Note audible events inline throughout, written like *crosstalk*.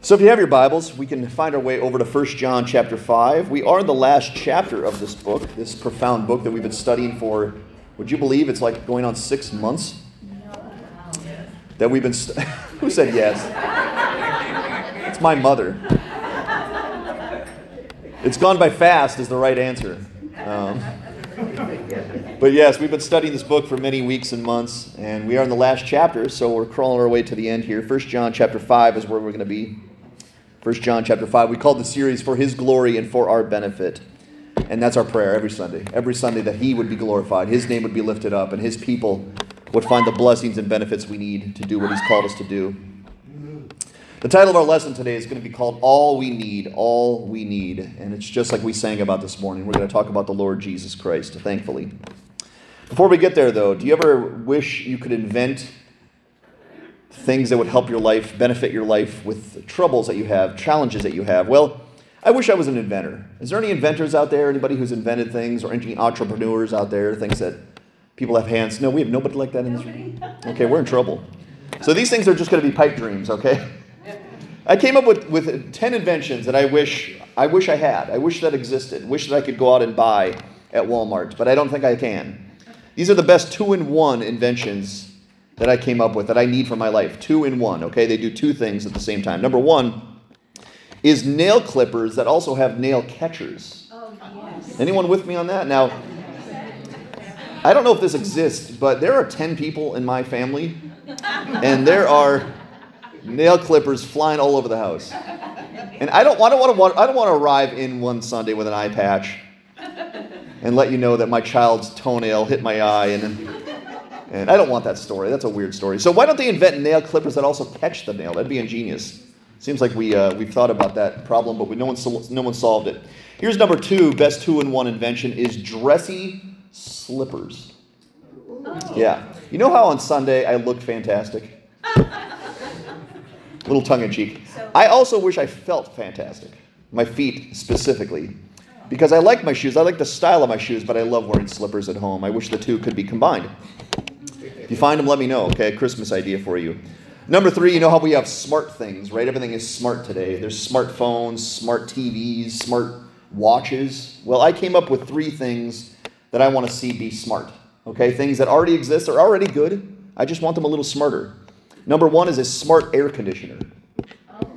So if you have your Bibles, we can find our way over to 1 John chapter 5. We are in the last chapter of this book, this profound book that we've been studying for, would you believe it's like going on six months? That we've been, st- *laughs* who said yes? It's my mother. It's gone by fast is the right answer. Um, but yes, we've been studying this book for many weeks and months, and we are in the last chapter, so we're crawling our way to the end here. 1 John chapter 5 is where we're going to be. 1 John chapter 5. We called the series For His Glory and For Our Benefit. And that's our prayer every Sunday. Every Sunday that He would be glorified, His name would be lifted up, and His people would find the blessings and benefits we need to do what He's called us to do. The title of our lesson today is going to be called All We Need, All We Need. And it's just like we sang about this morning. We're going to talk about the Lord Jesus Christ, thankfully. Before we get there, though, do you ever wish you could invent things that would help your life, benefit your life with troubles that you have, challenges that you have? Well, I wish I was an inventor. Is there any inventors out there? Anybody who's invented things or any entrepreneurs out there? Things that people have hands? No, we have nobody like that in this room. Okay, we're in trouble. So these things are just going to be pipe dreams, okay? I came up with, with 10 inventions that I wish I wish I had. I wish that existed. Wish that I could go out and buy at Walmart, but I don't think I can. These are the best two-in-one inventions that I came up with that I need for my life. Two in one, okay? They do two things at the same time. Number one is nail clippers that also have nail catchers. Oh, yes. Anyone with me on that? Now, I don't know if this exists, but there are 10 people in my family, and there are nail clippers flying all over the house. And I don't, I don't, want, to, I don't want to arrive in one Sunday with an eye patch and let you know that my child's toenail hit my eye and and I don't want that story. That's a weird story. So why don't they invent nail clippers that also catch the nail? That'd be ingenious. Seems like we, uh, we've thought about that problem, but we, no, one, no one solved it. Here's number two best two in one invention is dressy slippers. Oh. Yeah. You know how on Sunday I look fantastic? *laughs* little tongue in cheek. I also wish I felt fantastic. My feet specifically. Because I like my shoes. I like the style of my shoes, but I love wearing slippers at home. I wish the two could be combined. If you find them, let me know, okay? Christmas idea for you. Number three, you know how we have smart things, right? Everything is smart today. There's smartphones, smart TVs, smart watches. Well, I came up with three things that I want to see be smart, okay? Things that already exist are already good. I just want them a little smarter. Number one is a smart air conditioner. Oh.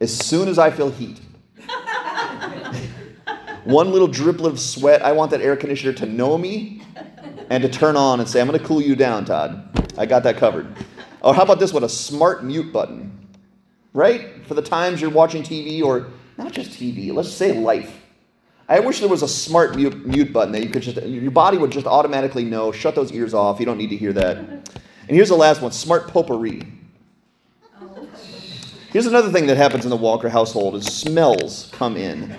As soon as I feel heat, *laughs* one little driplet of sweat, I want that air conditioner to know me and to turn on and say, I'm going to cool you down, Todd. I got that covered. Or how about this one? A smart mute button, right? For the times you're watching TV or not just TV, let's say life. I wish there was a smart mute, mute button that you could just, your body would just automatically know, shut those ears off. You don't need to hear that. And here's the last one smart potpourri. Here's another thing that happens in the Walker household is smells come in.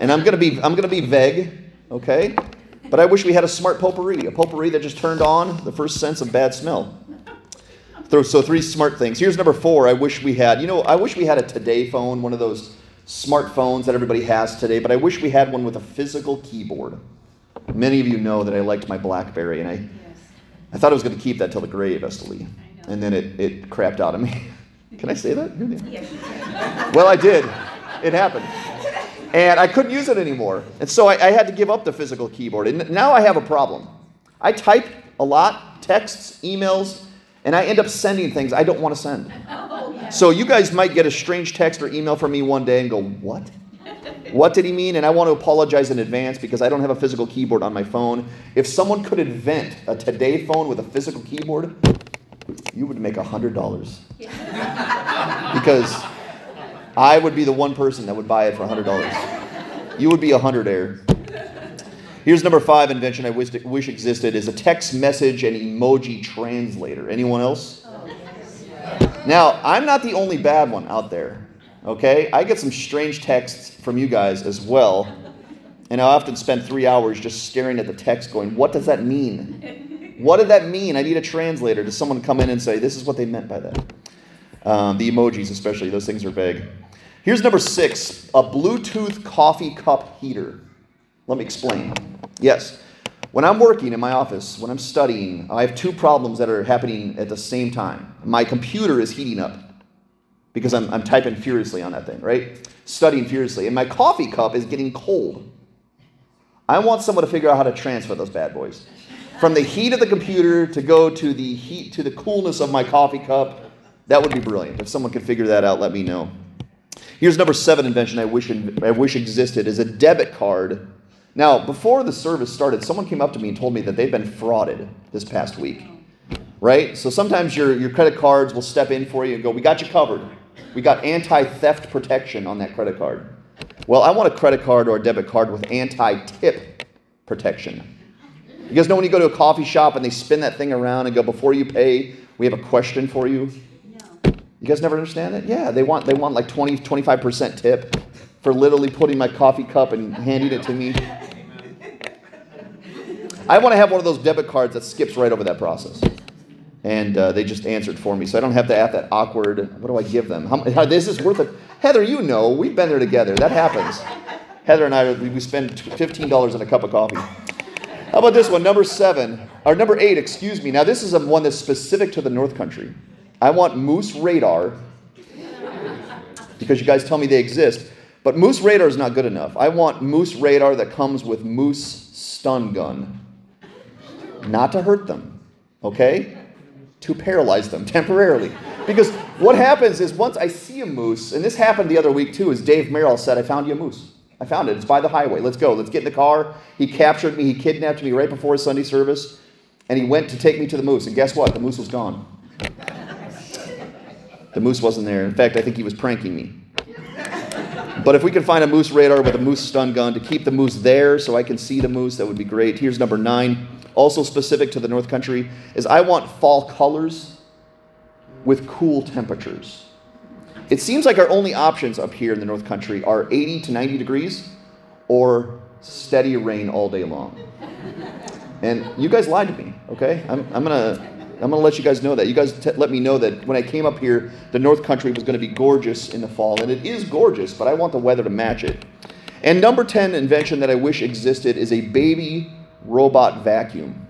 And I'm gonna be I'm gonna be vague, okay? But I wish we had a smart potpourri, a potpourri that just turned on the first sense of bad smell. So three smart things. Here's number four. I wish we had. You know, I wish we had a today phone, one of those smartphones that everybody has today. But I wish we had one with a physical keyboard. Many of you know that I liked my BlackBerry, and I I thought I was going to keep that till the grave, Estelle. And then it, it crapped out of me. *laughs* Can I say that? Yes, well, I did. It happened. *laughs* And I couldn't use it anymore. And so I, I, had to give up the physical keyboard. And now I have a problem. I type a lot, texts, emails, and I end up sending things I don't want to send. So you guys might get a strange text or email from me one day and go, What? What did he mean? And I want to apologize in advance because I don't have a physical keyboard on my phone. If someone could invent a today phone with a physical keyboard, you would make a $100. because I would be the one person that would buy it for $100. You would be a hundredaire. Here's number five invention I wish, wish existed is a text message and emoji translator. Anyone else? Now, I'm not the only bad one out there. Okay? I get some strange texts from you guys as well. And I often spend three hours just staring at the text going, what does that mean? What did that mean? I need a translator. Does someone come in and say, this is what they meant by that? Um, the emojis, especially, those things are vague. Here's number six a Bluetooth coffee cup heater. Let me explain. Yes, when I'm working in my office, when I'm studying, I have two problems that are happening at the same time. My computer is heating up because I'm, I'm typing furiously on that thing, right? Studying furiously. And my coffee cup is getting cold. I want someone to figure out how to transfer those bad boys. From the heat of the computer to go to the heat to the coolness of my coffee cup. That would be brilliant. If someone could figure that out, let me know. Here's number seven invention I wish, I wish existed is a debit card. Now, before the service started, someone came up to me and told me that they've been frauded this past week. Right? So sometimes your, your credit cards will step in for you and go, We got you covered. We got anti theft protection on that credit card. Well, I want a credit card or a debit card with anti tip protection. You guys know when you go to a coffee shop and they spin that thing around and go, Before you pay, we have a question for you? You guys never understand it? Yeah, they want they want like 20 25% tip for literally putting my coffee cup and handing it to me. I want to have one of those debit cards that skips right over that process. And uh, they just answered for me, so I don't have to have that awkward. What do I give them? How, how, this is worth it. Heather, you know, we've been there together. That happens. Heather and I, we spend fifteen dollars on a cup of coffee. How about this one, number seven, or number eight? Excuse me. Now this is one that's specific to the North Country. I want moose radar because you guys tell me they exist. But moose radar is not good enough. I want moose radar that comes with moose stun gun. Not to hurt them, okay? To paralyze them *laughs* temporarily. Because what happens is once I see a moose, and this happened the other week too, is Dave Merrill said, I found you a moose. I found it. It's by the highway. Let's go. Let's get in the car. He captured me. He kidnapped me right before his Sunday service. And he went to take me to the moose. And guess what? The moose was gone. The moose wasn't there. In fact, I think he was pranking me. But if we can find a moose radar with a moose stun gun to keep the moose there so I can see the moose, that would be great. Here's number nine, also specific to the North Country, is I want fall colors with cool temperatures. It seems like our only options up here in the North Country are 80 to 90 degrees or steady rain all day long. And you guys lied to me, okay? I'm, I'm to I'm going to let you guys know that. You guys t- let me know that when I came up here, the North Country was going to be gorgeous in the fall. And it is gorgeous, but I want the weather to match it. And number 10 invention that I wish existed is a baby robot vacuum.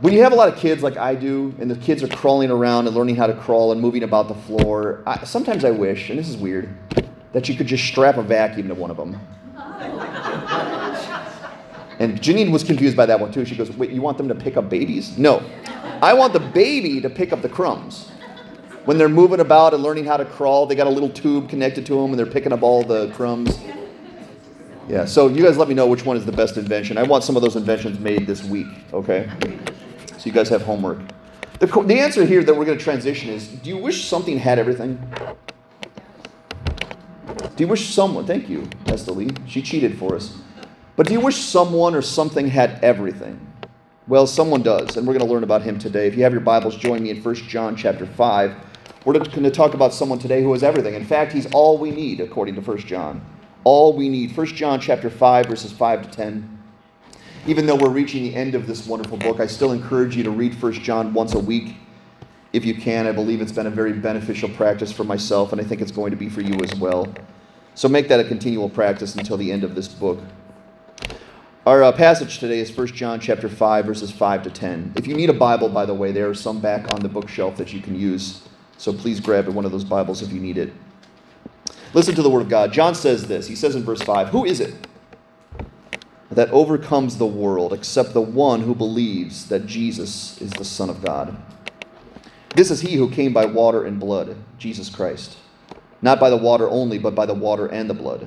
When you have a lot of kids like I do, and the kids are crawling around and learning how to crawl and moving about the floor, I, sometimes I wish, and this is weird, that you could just strap a vacuum to one of them. And Janine was confused by that one too. She goes, Wait, you want them to pick up babies? No. I want the baby to pick up the crumbs. When they're moving about and learning how to crawl, they got a little tube connected to them and they're picking up all the crumbs. Yeah, so you guys let me know which one is the best invention. I want some of those inventions made this week, okay? So you guys have homework. The, the answer here that we're going to transition is do you wish something had everything? Do you wish someone, thank you, Esther Lee, she cheated for us. But do you wish someone or something had everything? Well, someone does, and we're going to learn about him today. If you have your Bibles, join me in 1 John chapter 5. We're going to talk about someone today who has everything. In fact, he's all we need, according to 1 John. All we need. 1 John chapter 5, verses 5 to 10. Even though we're reaching the end of this wonderful book, I still encourage you to read 1 John once a week if you can. I believe it's been a very beneficial practice for myself, and I think it's going to be for you as well. So make that a continual practice until the end of this book. Our uh, passage today is 1 John chapter 5 verses 5 to 10. If you need a Bible by the way, there are some back on the bookshelf that you can use. So please grab one of those Bibles if you need it. Listen to the word of God. John says this. He says in verse 5, "Who is it that overcomes the world except the one who believes that Jesus is the son of God?" This is he who came by water and blood, Jesus Christ. Not by the water only, but by the water and the blood.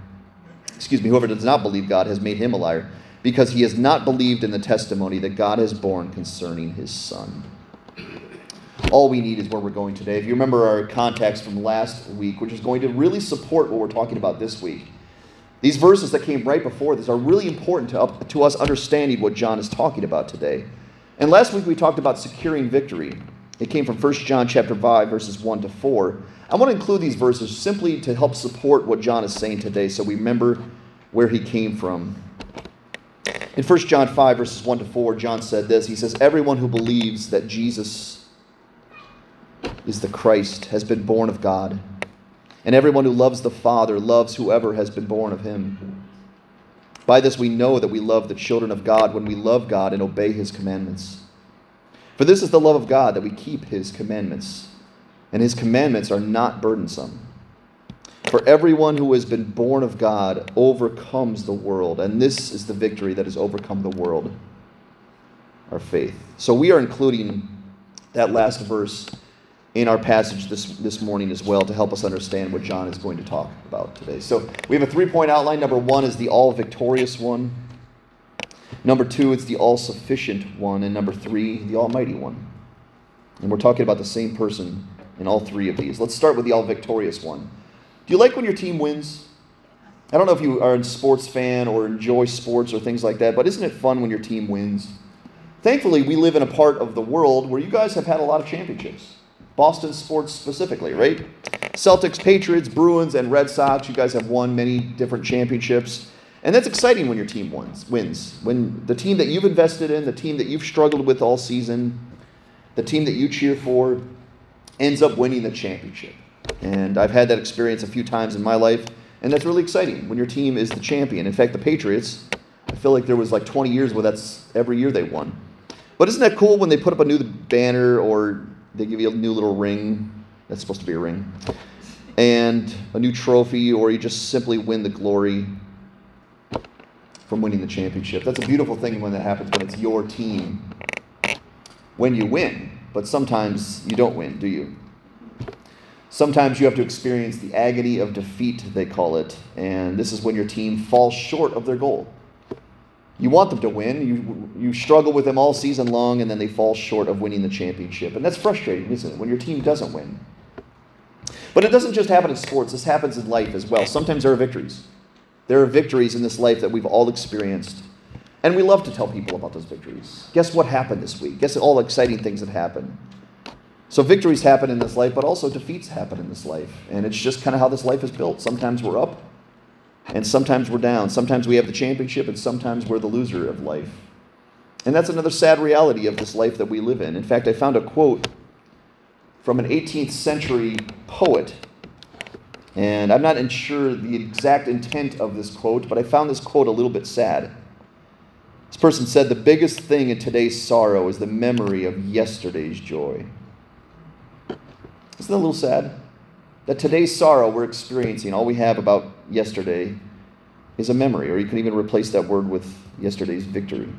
excuse me, whoever does not believe God has made him a liar, because he has not believed in the testimony that God has borne concerning his Son. All we need is where we're going today. If you remember our context from last week, which is going to really support what we're talking about this week, these verses that came right before this are really important to, up, to us understanding what John is talking about today. And last week we talked about securing victory. It came from 1 John chapter 5 verses 1 to 4. I want to include these verses simply to help support what John is saying today so we remember where he came from. In 1 John 5 verses 1 to 4, John said this. He says, "Everyone who believes that Jesus is the Christ has been born of God, and everyone who loves the Father loves whoever has been born of him." By this we know that we love the children of God when we love God and obey his commandments. For this is the love of God that we keep his commandments, and his commandments are not burdensome. For everyone who has been born of God overcomes the world, and this is the victory that has overcome the world our faith. So we are including that last verse in our passage this, this morning as well to help us understand what John is going to talk about today. So we have a three point outline. Number one is the all victorious one, number two, it's the all sufficient one, and number three, the almighty one. And we're talking about the same person in all three of these. Let's start with the all victorious one. Do you like when your team wins? I don't know if you are a sports fan or enjoy sports or things like that, but isn't it fun when your team wins? Thankfully, we live in a part of the world where you guys have had a lot of championships. Boston sports specifically, right? Celtics, Patriots, Bruins, and Red Sox, you guys have won many different championships. And that's exciting when your team wins, wins. When the team that you've invested in, the team that you've struggled with all season, the team that you cheer for, ends up winning the championship. And I've had that experience a few times in my life, and that's really exciting when your team is the champion. In fact, the Patriots, I feel like there was like 20 years where that's every year they won. But isn't that cool when they put up a new banner or they give you a new little ring? That's supposed to be a ring. And a new trophy, or you just simply win the glory from winning the championship. That's a beautiful thing when that happens when it's your team. When you win, but sometimes you don't win, do you? Sometimes you have to experience the agony of defeat, they call it, and this is when your team falls short of their goal. You want them to win. You, you struggle with them all season long, and then they fall short of winning the championship. And that's frustrating, isn't it, when your team doesn't win? But it doesn't just happen in sports, this happens in life as well. Sometimes there are victories. There are victories in this life that we've all experienced. And we love to tell people about those victories. Guess what happened this week? Guess all the exciting things that happened. So victories happen in this life, but also defeats happen in this life. And it's just kind of how this life is built. Sometimes we're up, and sometimes we're down. Sometimes we have the championship, and sometimes we're the loser of life. And that's another sad reality of this life that we live in. In fact, I found a quote from an 18th century poet. And I'm not sure the exact intent of this quote, but I found this quote a little bit sad. This person said, The biggest thing in today's sorrow is the memory of yesterday's joy. Isn't that a little sad? That today's sorrow we're experiencing, all we have about yesterday, is a memory, or you can even replace that word with yesterday's victory.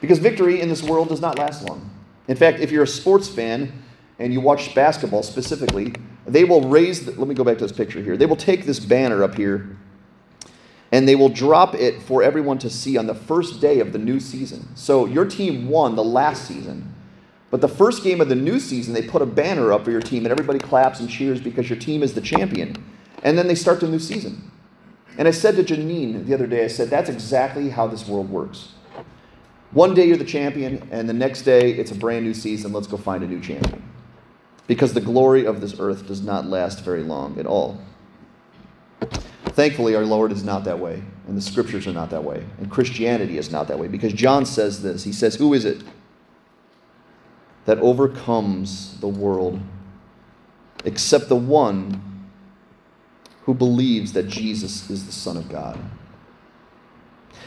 Because victory in this world does not last long. In fact, if you're a sports fan and you watch basketball specifically, they will raise, the, let me go back to this picture here. They will take this banner up here and they will drop it for everyone to see on the first day of the new season. So your team won the last season. But the first game of the new season, they put a banner up for your team, and everybody claps and cheers because your team is the champion. And then they start the new season. And I said to Janine the other day, I said, that's exactly how this world works. One day you're the champion, and the next day it's a brand new season. Let's go find a new champion. Because the glory of this earth does not last very long at all. Thankfully, our Lord is not that way, and the scriptures are not that way, and Christianity is not that way. Because John says this He says, Who is it? that overcomes the world except the one who believes that Jesus is the Son of God.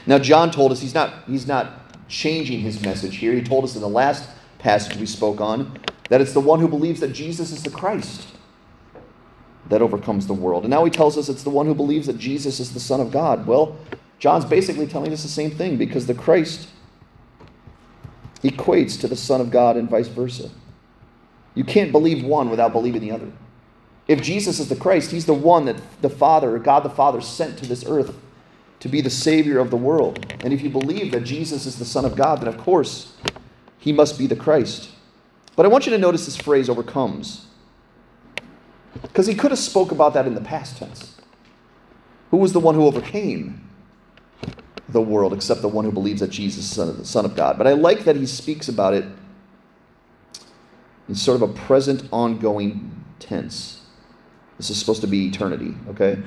Now, John told us he's not, he's not changing his message here. He told us in the last passage we spoke on that it's the one who believes that Jesus is the Christ that overcomes the world. And now he tells us it's the one who believes that Jesus is the Son of God. Well, John's basically telling us the same thing because the Christ equates to the Son of God and vice versa. You can't believe one without believing the other. If Jesus is the Christ, he's the one that the Father, God the Father, sent to this earth to be the Savior of the world. And if you believe that Jesus is the Son of God, then of course he must be the Christ. But I want you to notice this phrase overcomes. Because he could have spoke about that in the past tense. Who was the one who overcame? the world except the one who believes that Jesus is the Son of God. But I like that he speaks about it in sort of a present, ongoing tense. This is supposed to be eternity, okay?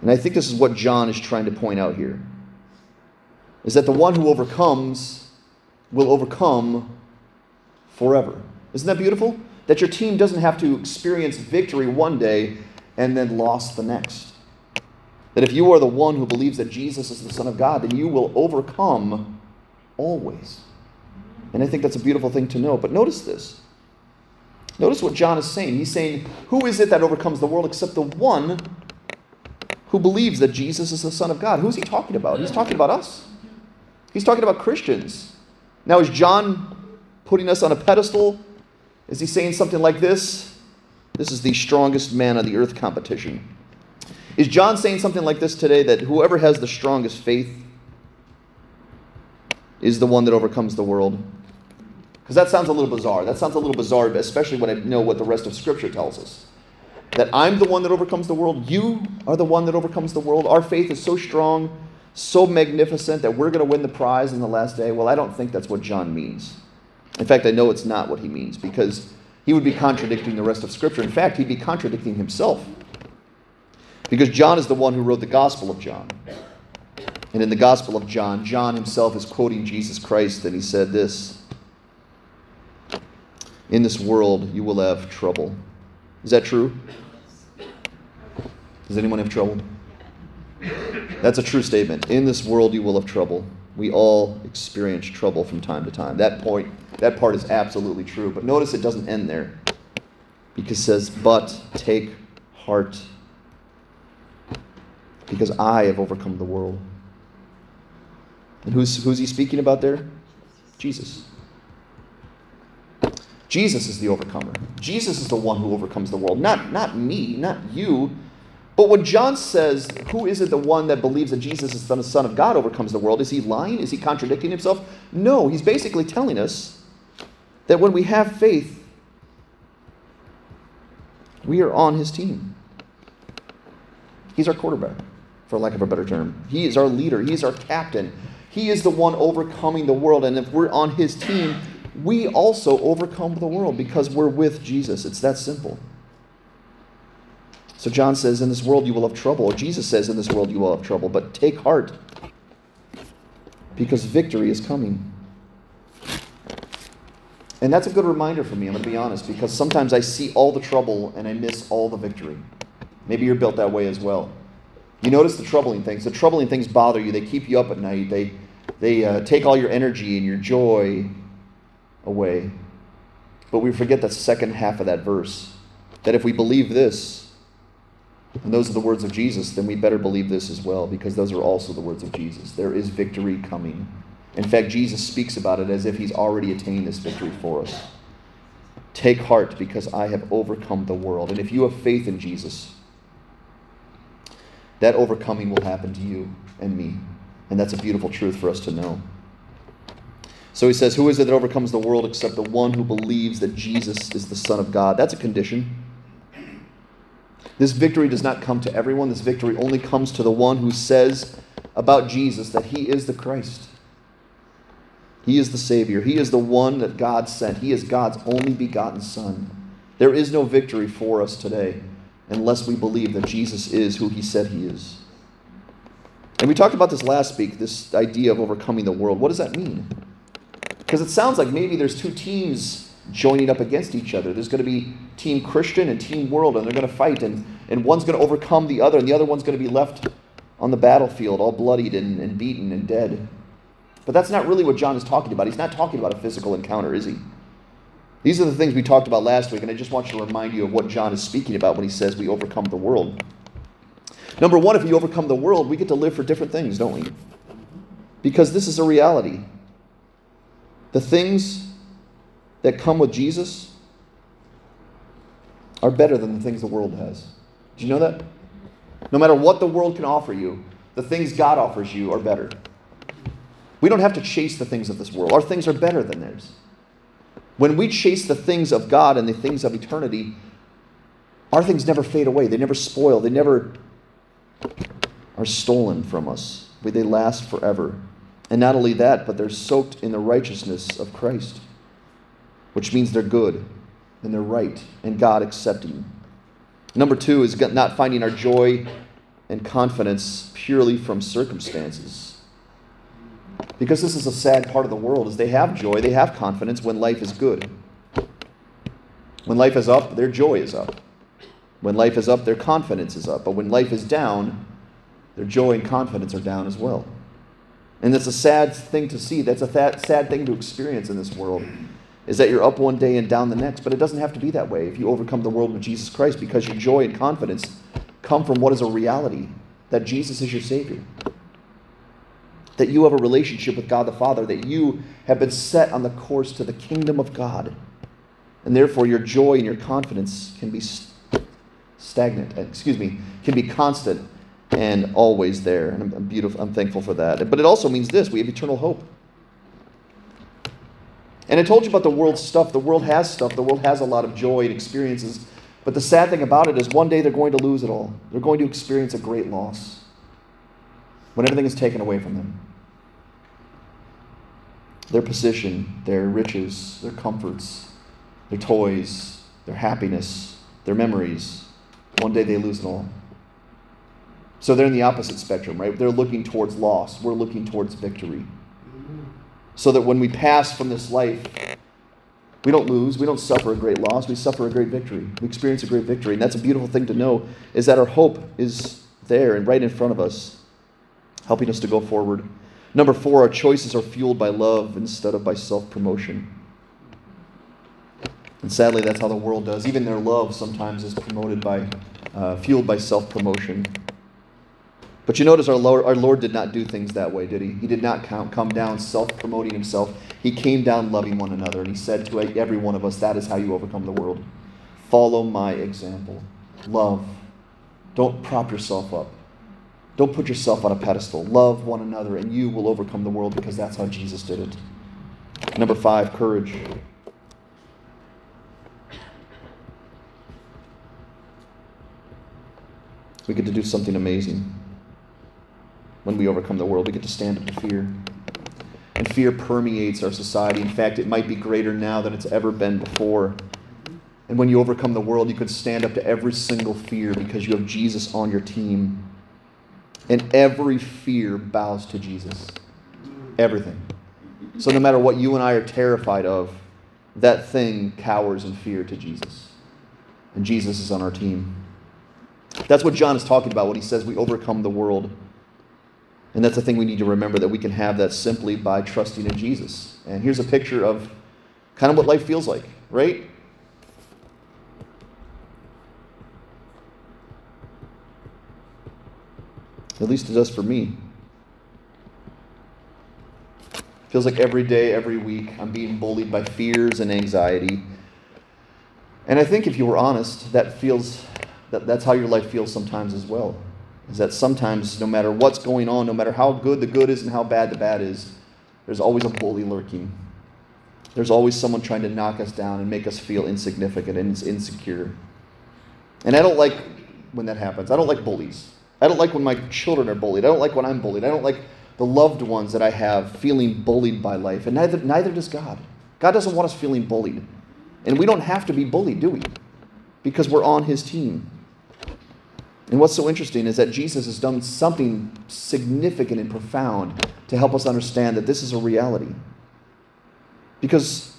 And I think this is what John is trying to point out here. Is that the one who overcomes will overcome forever. Isn't that beautiful? That your team doesn't have to experience victory one day and then loss the next. That if you are the one who believes that Jesus is the Son of God, then you will overcome always. And I think that's a beautiful thing to know. But notice this. Notice what John is saying. He's saying, Who is it that overcomes the world except the one who believes that Jesus is the Son of God? Who's he talking about? He's talking about us. He's talking about Christians. Now, is John putting us on a pedestal? Is he saying something like this? This is the strongest man on the earth competition. Is John saying something like this today that whoever has the strongest faith is the one that overcomes the world? Because that sounds a little bizarre. That sounds a little bizarre, especially when I know what the rest of Scripture tells us. That I'm the one that overcomes the world, you are the one that overcomes the world. Our faith is so strong, so magnificent that we're going to win the prize in the last day. Well, I don't think that's what John means. In fact, I know it's not what he means because he would be contradicting the rest of Scripture. In fact, he'd be contradicting himself. Because John is the one who wrote the Gospel of John. And in the Gospel of John, John himself is quoting Jesus Christ, and he said this In this world you will have trouble. Is that true? Does anyone have trouble? That's a true statement. In this world you will have trouble. We all experience trouble from time to time. That point, that part is absolutely true. But notice it doesn't end there. Because it says, but take heart because I have overcome the world. And who's, who's he speaking about there? Jesus. Jesus is the overcomer. Jesus is the one who overcomes the world. Not, not me, not you. But when John says, Who is it the one that believes that Jesus is the Son of God overcomes the world? Is he lying? Is he contradicting himself? No, he's basically telling us that when we have faith, we are on his team. He's our quarterback for lack of a better term. He is our leader, he is our captain. He is the one overcoming the world. And if we're on His team, we also overcome the world because we're with Jesus. It's that simple. So John says, In this world you will have trouble. Jesus says, In this world you will have trouble. But take heart because victory is coming. And that's a good reminder for me, I'm going to be honest, because sometimes I see all the trouble and I miss all the victory. Maybe you're built that way as well. You notice the troubling things. The troubling things bother you. They keep you up at night. They, they uh, take all your energy and your joy away. But we forget the second half of that verse that if we believe this, and those are the words of Jesus, then we better believe this as well, because those are also the words of Jesus. There is victory coming. In fact, Jesus speaks about it as if he's already attained this victory for us. Take heart, because I have overcome the world. And if you have faith in Jesus, that overcoming will happen to you and me. And that's a beautiful truth for us to know. So he says, Who is it that overcomes the world except the one who believes that Jesus is the Son of God? That's a condition. This victory does not come to everyone. This victory only comes to the one who says about Jesus that he is the Christ. He is the Savior. He is the one that God sent. He is God's only begotten Son. There is no victory for us today unless we believe that Jesus is who he said he is. And we talked about this last week this idea of overcoming the world. What does that mean? Because it sounds like maybe there's two teams joining up against each other. There's going to be Team Christian and Team World, and they're going to fight, and, and one's going to overcome the other, and the other one's going to be left on the battlefield, all bloodied and, and beaten and dead. But that's not really what John is talking about. He's not talking about a physical encounter, is he? These are the things we talked about last week, and I just want you to remind you of what John is speaking about when he says we overcome the world. Number one, if we overcome the world, we get to live for different things, don't we? Because this is a reality. The things that come with Jesus are better than the things the world has. Do you know that? No matter what the world can offer you, the things God offers you are better. We don't have to chase the things of this world. Our things are better than theirs. When we chase the things of God and the things of eternity, our things never fade away. They never spoil. They never are stolen from us. They last forever. And not only that, but they're soaked in the righteousness of Christ. which means they're good and they're right and God accepting. Number two is not finding our joy and confidence purely from circumstances. Because this is a sad part of the world is they have joy, they have confidence when life is good. When life is up, their joy is up. When life is up, their confidence is up. But when life is down, their joy and confidence are down as well. And that's a sad thing to see. That's a sad thing to experience in this world. Is that you're up one day and down the next. But it doesn't have to be that way if you overcome the world with Jesus Christ because your joy and confidence come from what is a reality that Jesus is your Savior. That you have a relationship with God the Father, that you have been set on the course to the kingdom of God. And therefore, your joy and your confidence can be stagnant, excuse me, can be constant and always there. And I'm, beautiful, I'm thankful for that. But it also means this we have eternal hope. And I told you about the world's stuff. The world has stuff. The world has a lot of joy and experiences. But the sad thing about it is one day they're going to lose it all. They're going to experience a great loss when everything is taken away from them. Their position, their riches, their comforts, their toys, their happiness, their memories. One day they lose it all. So they're in the opposite spectrum, right? They're looking towards loss. We're looking towards victory. So that when we pass from this life, we don't lose, we don't suffer a great loss, we suffer a great victory. We experience a great victory. And that's a beautiful thing to know is that our hope is there and right in front of us, helping us to go forward. Number four, our choices are fueled by love instead of by self promotion. And sadly, that's how the world does. Even their love sometimes is promoted by, uh, fueled by self promotion. But you notice our Lord, our Lord did not do things that way, did he? He did not come, down self promoting himself. He came down loving one another. And he said to every one of us, That is how you overcome the world. Follow my example. Love. Don't prop yourself up. Don't put yourself on a pedestal. Love one another, and you will overcome the world because that's how Jesus did it. Number five, courage. We get to do something amazing when we overcome the world. We get to stand up to fear. And fear permeates our society. In fact, it might be greater now than it's ever been before. And when you overcome the world, you can stand up to every single fear because you have Jesus on your team. And every fear bows to Jesus. Everything. So no matter what you and I are terrified of, that thing cowers in fear to Jesus. And Jesus is on our team. That's what John is talking about when he says we overcome the world. And that's the thing we need to remember that we can have that simply by trusting in Jesus. And here's a picture of kind of what life feels like, right? At least it does for me. Feels like every day, every week, I'm being bullied by fears and anxiety. And I think if you were honest, that feels that that's how your life feels sometimes as well is that sometimes, no matter what's going on, no matter how good the good is and how bad the bad is, there's always a bully lurking. There's always someone trying to knock us down and make us feel insignificant and insecure. And I don't like when that happens. I don't like bullies. I don't like when my children are bullied. I don't like when I'm bullied. I don't like the loved ones that I have feeling bullied by life. And neither, neither does God. God doesn't want us feeling bullied. And we don't have to be bullied, do we? Because we're on His team. And what's so interesting is that Jesus has done something significant and profound to help us understand that this is a reality. Because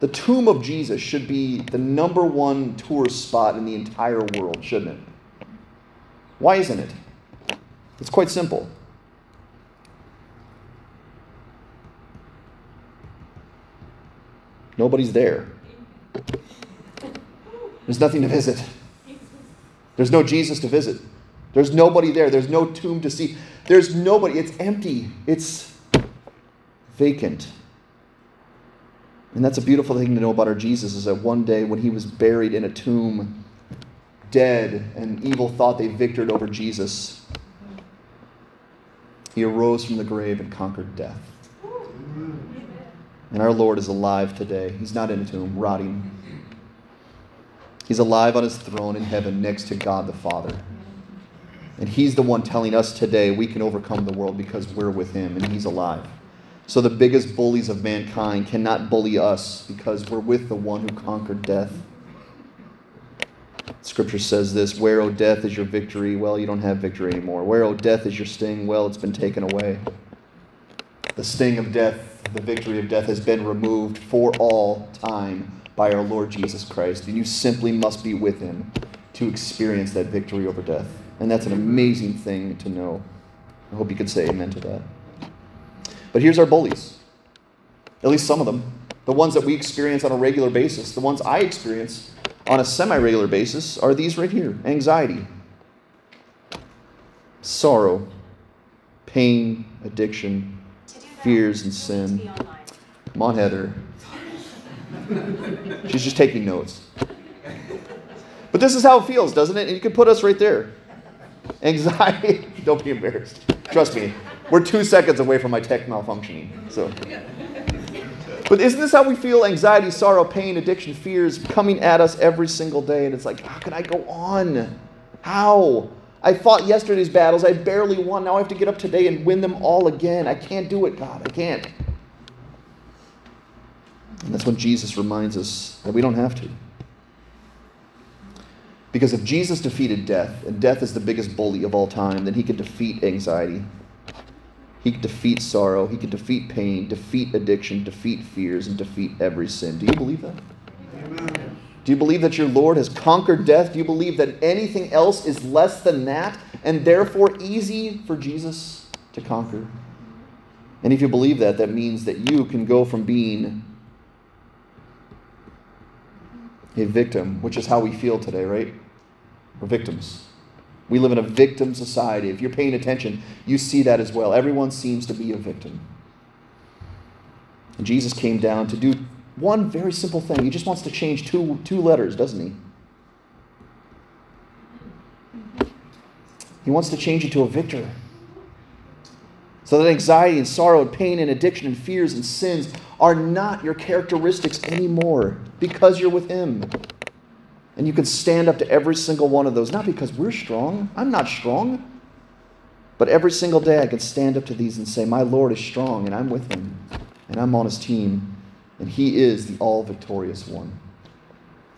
the tomb of Jesus should be the number one tourist spot in the entire world, shouldn't it? Why isn't it? It's quite simple. Nobody's there. There's nothing to visit. There's no Jesus to visit. There's nobody there. There's no tomb to see. There's nobody. It's empty. It's vacant. And that's a beautiful thing to know about our Jesus is that one day when he was buried in a tomb, dead, and evil thought they victored over Jesus, he arose from the grave and conquered death. And our Lord is alive today. He's not in a tomb, rotting. He's alive on his throne in heaven next to God the Father. And he's the one telling us today we can overcome the world because we're with him and he's alive. So the biggest bullies of mankind cannot bully us because we're with the one who conquered death. Scripture says this Where, O death, is your victory? Well, you don't have victory anymore. Where, O death, is your sting? Well, it's been taken away. The sting of death, the victory of death has been removed for all time by our Lord Jesus Christ. And you simply must be with him to experience that victory over death. And that's an amazing thing to know. I hope you could say amen to that. But here's our bullies, at least some of them. The ones that we experience on a regular basis, the ones I experience on a semi regular basis, are these right here anxiety, sorrow, pain, addiction, fears, and sin. Come on, Heather. *laughs* She's just taking notes. But this is how it feels, doesn't it? And you can put us right there. Anxiety. *laughs* Don't be embarrassed. Trust me. We're two seconds away from my tech malfunctioning. So. But isn't this how we feel? Anxiety, sorrow, pain, addiction, fears coming at us every single day. And it's like, how can I go on? How? I fought yesterday's battles. I barely won. Now I have to get up today and win them all again. I can't do it, God. I can't. And that's when Jesus reminds us that we don't have to. Because if Jesus defeated death, and death is the biggest bully of all time, then he could defeat anxiety. He could defeat sorrow. He could defeat pain, defeat addiction, defeat fears, and defeat every sin. Do you believe that? Amen. Do you believe that your Lord has conquered death? Do you believe that anything else is less than that and therefore easy for Jesus to conquer? And if you believe that, that means that you can go from being a victim, which is how we feel today, right? We're victims. We live in a victim society. If you're paying attention, you see that as well. Everyone seems to be a victim. And Jesus came down to do one very simple thing. He just wants to change two, two letters, doesn't he? He wants to change you to a victor. So that anxiety and sorrow and pain and addiction and fears and sins are not your characteristics anymore because you're with Him. And you can stand up to every single one of those, not because we're strong. I'm not strong. But every single day I can stand up to these and say, My Lord is strong, and I'm with Him, and I'm on His team, and He is the all victorious one,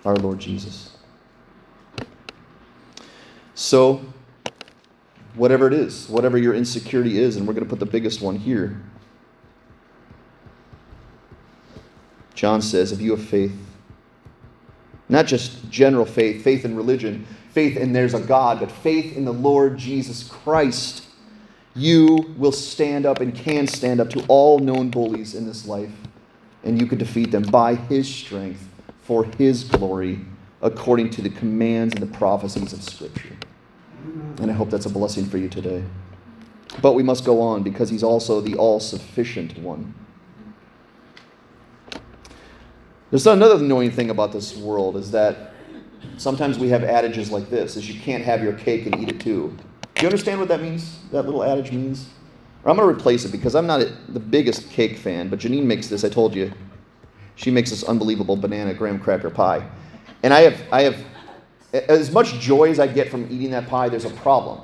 our Lord Jesus. So, whatever it is, whatever your insecurity is, and we're going to put the biggest one here. John says, if you have faith, not just general faith, faith in religion, faith in there's a God, but faith in the Lord Jesus Christ, you will stand up and can stand up to all known bullies in this life, and you can defeat them by His strength for His glory, according to the commands and the prophecies of Scripture. And I hope that's a blessing for you today. But we must go on because He's also the all sufficient one. There's another annoying thing about this world is that sometimes we have adages like this is you can't have your cake and eat it too. Do you understand what that means? That little adage means? Or I'm going to replace it because I'm not a, the biggest cake fan, but Janine makes this. I told you. She makes this unbelievable banana graham cracker pie. And I have, I have, as much joy as I get from eating that pie, there's a problem.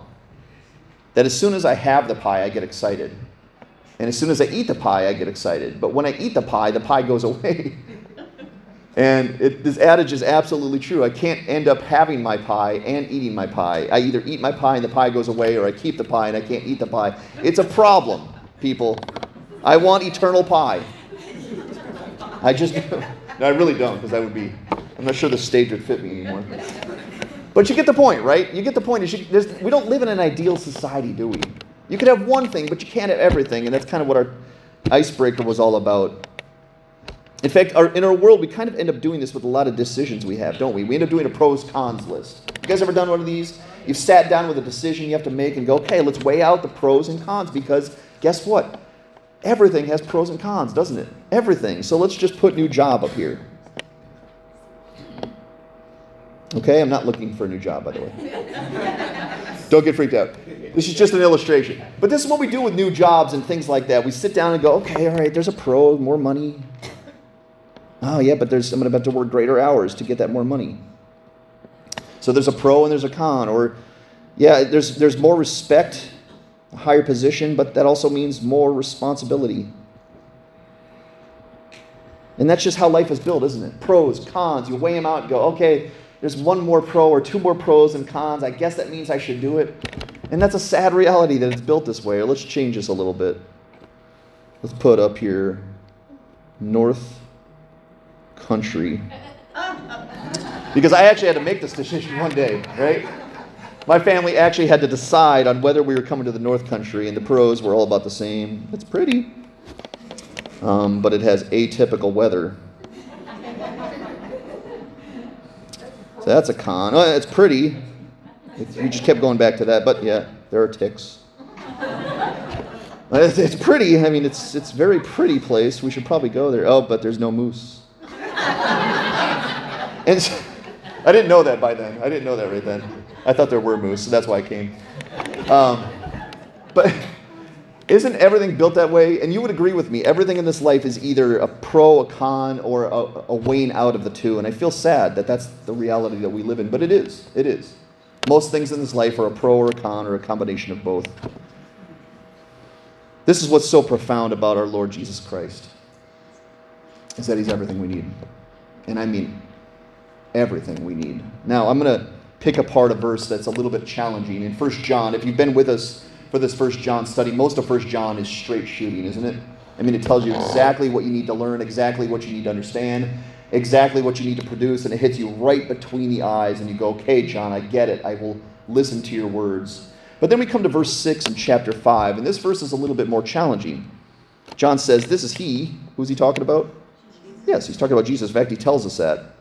That as soon as I have the pie, I get excited. And as soon as I eat the pie, I get excited. But when I eat the pie, the pie goes *laughs* away. And it, this adage is absolutely true. I can't end up having my pie and eating my pie. I either eat my pie and the pie goes away, or I keep the pie and I can't eat the pie. It's a problem, people. I want eternal pie. I just, *laughs* no, I really don't, because that would be, I'm not sure the stage would fit me anymore. But you get the point, right? You get the point. We don't live in an ideal society, do we? You could have one thing, but you can't have everything, and that's kind of what our icebreaker was all about. In fact, our, in our world, we kind of end up doing this with a lot of decisions we have, don't we? We end up doing a pros cons list. You guys ever done one of these? You've sat down with a decision you have to make and go, okay, let's weigh out the pros and cons because guess what? Everything has pros and cons, doesn't it? Everything. So let's just put new job up here. Okay, I'm not looking for a new job, by the way. *laughs* Don't get freaked out. This is just an illustration. But this is what we do with new jobs and things like that. We sit down and go, okay, all right, there's a pro, more money, Oh, yeah, but there's, going to to work greater hours to get that more money. So there's a pro and there's a con. Or, yeah, there's, there's more respect, a higher position, but that also means more responsibility. And that's just how life is built, isn't it? Pros, cons. You weigh them out and go, okay, there's one more pro or two more pros and cons. I guess that means I should do it. And that's a sad reality that it's built this way. Let's change this a little bit. Let's put up here North Country. Because I actually had to make this decision one day, right? My family actually had to decide on whether we were coming to the North Country, and the pros were all about the same. It's pretty, um, but it has atypical weather. So that's a con. Oh, it's pretty. It's, we just kept going back to that, but yeah, there are ticks. *laughs* It's, it's pretty. I mean, it's it's very pretty place. We should probably go there. Oh, but there's no moose. *laughs* and so, I didn't know that by then. I didn't know that right then. I thought there were moose, so that's why I came. Um, but *laughs* isn't everything built that way? And you would agree with me. Everything in this life is either a pro, a con, or a, a weighing out of the two. And I feel sad that that's the reality that we live in. But it is. It is. Most things in this life are a pro or a con or a combination of both. This is what's so profound about our Lord Jesus Christ. Is that he's everything we need. And I mean everything we need. Now, I'm going to pick apart a verse that's a little bit challenging. In 1 John, if you've been with us for this 1 John study, most of 1 John is straight shooting, isn't it? I mean, it tells you exactly what you need to learn, exactly what you need to understand, exactly what you need to produce, and it hits you right between the eyes, and you go, okay, John, I get it. I will listen to your words. But then we come to verse 6 in chapter 5, and this verse is a little bit more challenging. John says, This is he. Who's he talking about? Yes, he's talking about Jesus. In fact, he tells us that.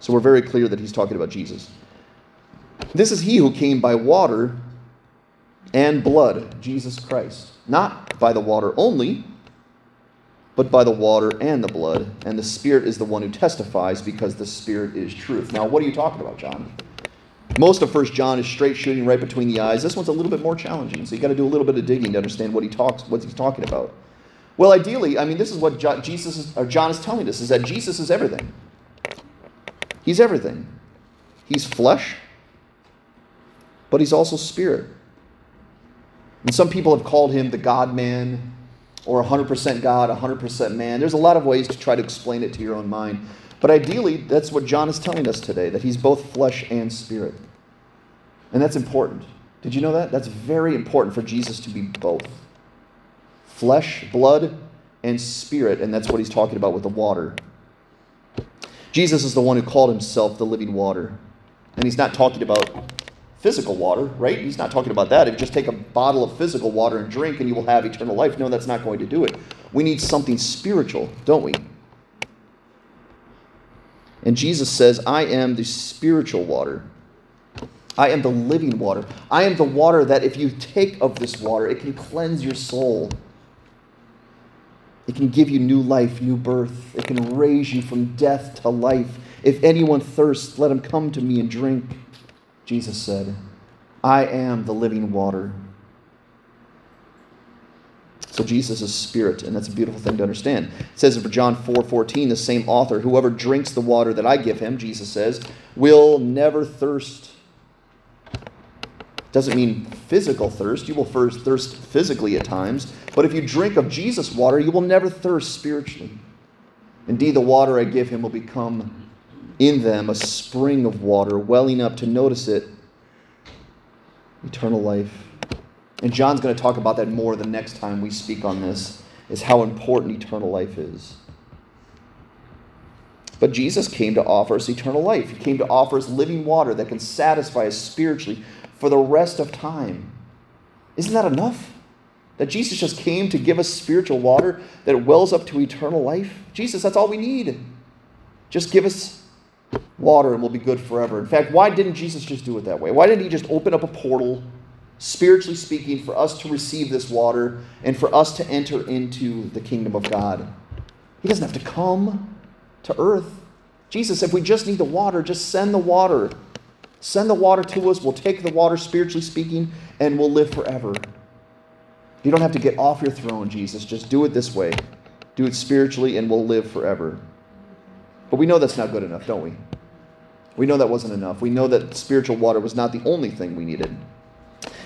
So we're very clear that he's talking about Jesus. This is he who came by water and blood, Jesus Christ. Not by the water only, but by the water and the blood. And the Spirit is the one who testifies because the Spirit is truth. Now, what are you talking about, John? Most of First John is straight shooting right between the eyes. This one's a little bit more challenging, so you got to do a little bit of digging to understand what he talks, what he's talking about. Well, ideally, I mean, this is what Jesus is, or John is telling us: is that Jesus is everything. He's everything. He's flesh, but he's also spirit. And some people have called him the God man, or 100% God, 100% man. There's a lot of ways to try to explain it to your own mind. But ideally, that's what John is telling us today that he's both flesh and spirit. And that's important. Did you know that? That's very important for Jesus to be both flesh, blood, and spirit. And that's what he's talking about with the water. Jesus is the one who called himself the living water. And he's not talking about physical water, right? He's not talking about that. If you just take a bottle of physical water and drink and you will have eternal life. No, that's not going to do it. We need something spiritual, don't we? And Jesus says, I am the spiritual water. I am the living water. I am the water that if you take of this water, it can cleanse your soul. It can give you new life, new birth. It can raise you from death to life. If anyone thirsts, let him come to me and drink. Jesus said, I am the living water. So Jesus is spirit, and that's a beautiful thing to understand. It says in John 4 14, the same author, whoever drinks the water that I give him, Jesus says, will never thirst. Doesn't mean physical thirst. You will first thirst physically at times. But if you drink of Jesus' water, you will never thirst spiritually. Indeed, the water I give him will become in them a spring of water, welling up to notice it eternal life. And John's going to talk about that more the next time we speak on this, is how important eternal life is. But Jesus came to offer us eternal life. He came to offer us living water that can satisfy us spiritually for the rest of time. Isn't that enough? That Jesus just came to give us spiritual water that wells up to eternal life? Jesus, that's all we need. Just give us water and we'll be good forever. In fact, why didn't Jesus just do it that way? Why didn't he just open up a portal spiritually speaking, for us to receive this water and for us to enter into the kingdom of God. He doesn't have to come to earth. Jesus, if we just need the water, just send the water. Send the water to us. We'll take the water, spiritually speaking, and we'll live forever. You don't have to get off your throne, Jesus. Just do it this way. Do it spiritually, and we'll live forever. But we know that's not good enough, don't we? We know that wasn't enough. We know that spiritual water was not the only thing we needed.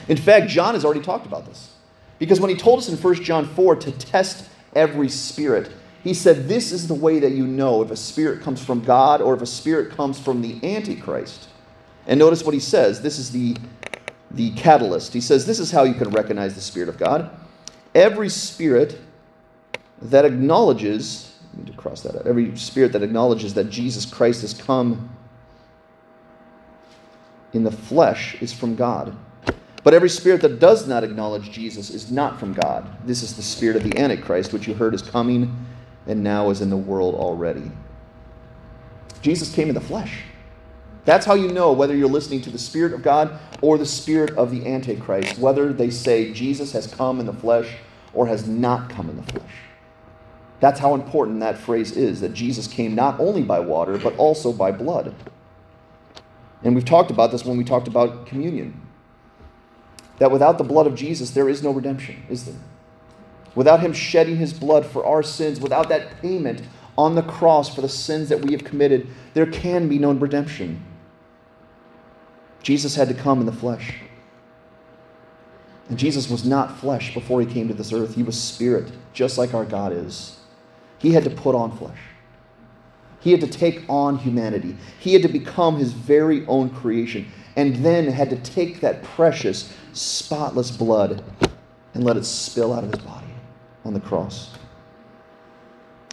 In fact, John has already talked about this. Because when he told us in 1 John 4 to test every spirit, he said, This is the way that you know if a spirit comes from God or if a spirit comes from the Antichrist. And notice what he says. This is the, the catalyst. He says, This is how you can recognize the Spirit of God. Every spirit that acknowledges, to cross that out, every spirit that acknowledges that Jesus Christ has come in the flesh is from God. But every spirit that does not acknowledge Jesus is not from God. This is the spirit of the Antichrist, which you heard is coming and now is in the world already. Jesus came in the flesh. That's how you know whether you're listening to the Spirit of God or the Spirit of the Antichrist, whether they say Jesus has come in the flesh or has not come in the flesh. That's how important that phrase is that Jesus came not only by water, but also by blood. And we've talked about this when we talked about communion. That without the blood of Jesus, there is no redemption, is there? Without him shedding his blood for our sins, without that payment on the cross for the sins that we have committed, there can be no redemption. Jesus had to come in the flesh. And Jesus was not flesh before he came to this earth. He was spirit, just like our God is. He had to put on flesh. He had to take on humanity. He had to become his very own creation, and then had to take that precious, spotless blood and let it spill out of his body on the cross.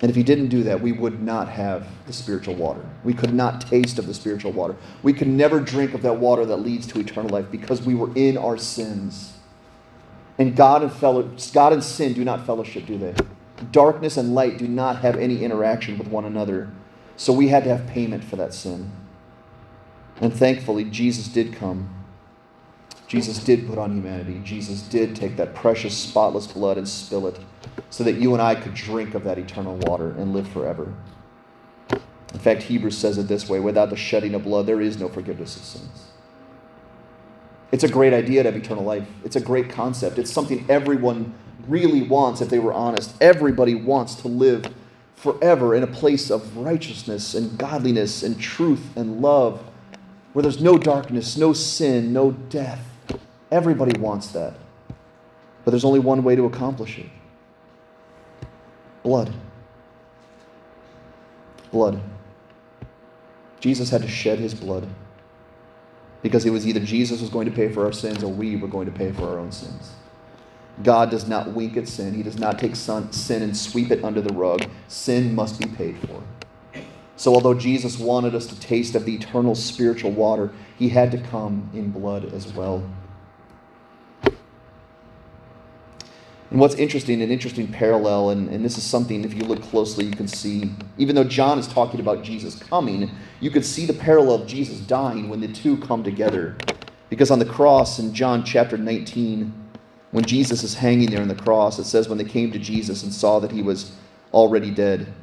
And if he didn't do that, we would not have the spiritual water. We could not taste of the spiritual water. We could never drink of that water that leads to eternal life because we were in our sins. And God and, fellow, God and sin do not fellowship, do they? Darkness and light do not have any interaction with one another. So we had to have payment for that sin. And thankfully, Jesus did come. Jesus did put on humanity. Jesus did take that precious, spotless blood and spill it so that you and I could drink of that eternal water and live forever. In fact, Hebrews says it this way without the shedding of blood, there is no forgiveness of sins. It's a great idea to have eternal life. It's a great concept. It's something everyone really wants if they were honest. Everybody wants to live forever in a place of righteousness and godliness and truth and love where there's no darkness, no sin, no death. Everybody wants that. But there's only one way to accomplish it blood. Blood. Jesus had to shed his blood because it was either Jesus was going to pay for our sins or we were going to pay for our own sins. God does not wink at sin. He does not take sin and sweep it under the rug. Sin must be paid for. So, although Jesus wanted us to taste of the eternal spiritual water, he had to come in blood as well. And what's interesting, an interesting parallel, and, and this is something, if you look closely, you can see, even though John is talking about Jesus coming, you could see the parallel of Jesus dying when the two come together. Because on the cross in John chapter 19, when Jesus is hanging there on the cross, it says, when they came to Jesus and saw that he was already dead.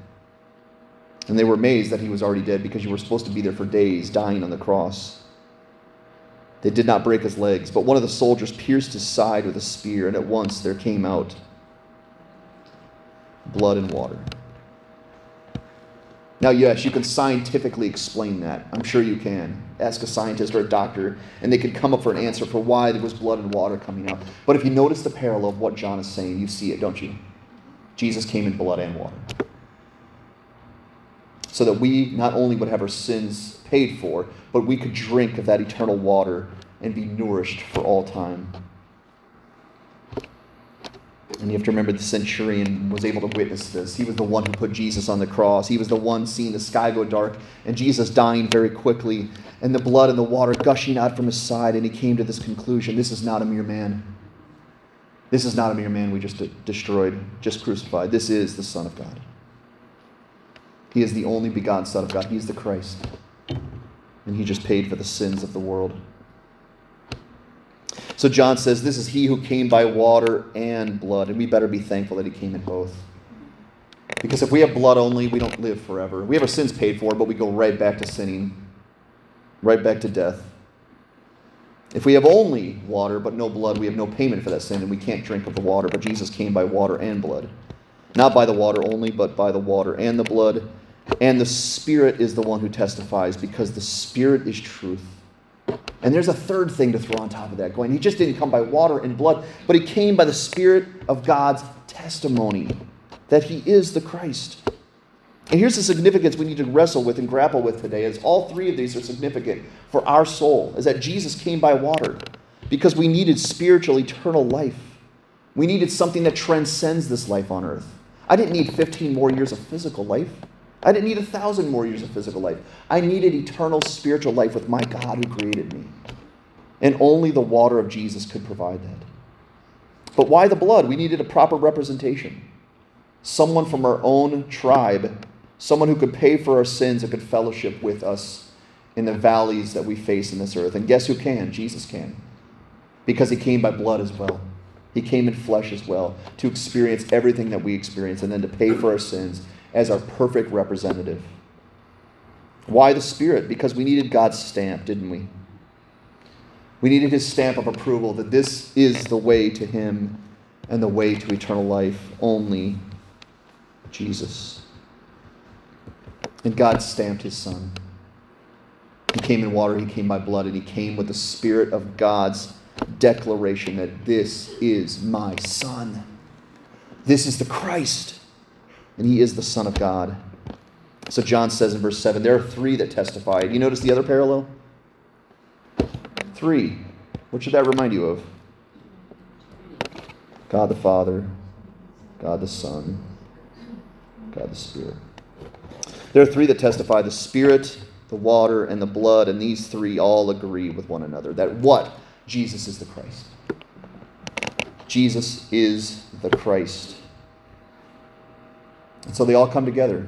And they were amazed that he was already dead because you were supposed to be there for days dying on the cross. They did not break his legs, but one of the soldiers pierced his side with a spear, and at once there came out blood and water. Now, yes, you can scientifically explain that. I'm sure you can. Ask a scientist or a doctor, and they could come up for an answer for why there was blood and water coming out. But if you notice the parallel of what John is saying, you see it, don't you? Jesus came in blood and water. So that we not only would have our sins paid for, but we could drink of that eternal water and be nourished for all time. And you have to remember the centurion was able to witness this. He was the one who put Jesus on the cross. He was the one seeing the sky go dark and Jesus dying very quickly and the blood and the water gushing out from his side. And he came to this conclusion this is not a mere man. This is not a mere man we just destroyed, just crucified. This is the Son of God. He is the only begotten Son of God. He is the Christ and he just paid for the sins of the world. So John says, This is he who came by water and blood, and we better be thankful that he came in both. Because if we have blood only, we don't live forever. We have our sins paid for, but we go right back to sinning, right back to death. If we have only water but no blood, we have no payment for that sin, and we can't drink of the water. But Jesus came by water and blood. Not by the water only, but by the water and the blood. And the Spirit is the one who testifies because the Spirit is truth. And there's a third thing to throw on top of that going. He just didn't come by water and blood, but he came by the Spirit of God's testimony. that he is the Christ. And here's the significance we need to wrestle with and grapple with today is all three of these are significant for our soul, is that Jesus came by water because we needed spiritual eternal life. We needed something that transcends this life on earth. I didn't need 15 more years of physical life. I didn't need a thousand more years of physical life. I needed eternal spiritual life with my God who created me. And only the water of Jesus could provide that. But why the blood? We needed a proper representation. Someone from our own tribe someone who could pay for our sins and could fellowship with us in the valleys that we face in this earth. And guess who can? Jesus can. Because he came by blood as well. He came in flesh as well to experience everything that we experience and then to pay for our sins as our perfect representative. Why the Spirit? Because we needed God's stamp, didn't we? We needed his stamp of approval that this is the way to him and the way to eternal life. Only Jesus. And God stamped his son. He came in water, he came by blood, and he came with the Spirit of God's declaration that this is my son. This is the Christ, and he is the Son of God. So John says in verse 7 there are three that testify. You notice the other parallel? Three. What should that remind you of? God the Father, God the Son, God the Spirit. There are three that testify the Spirit, the water, and the blood, and these three all agree with one another that what? Jesus is the Christ. Jesus is the Christ. And so they all come together.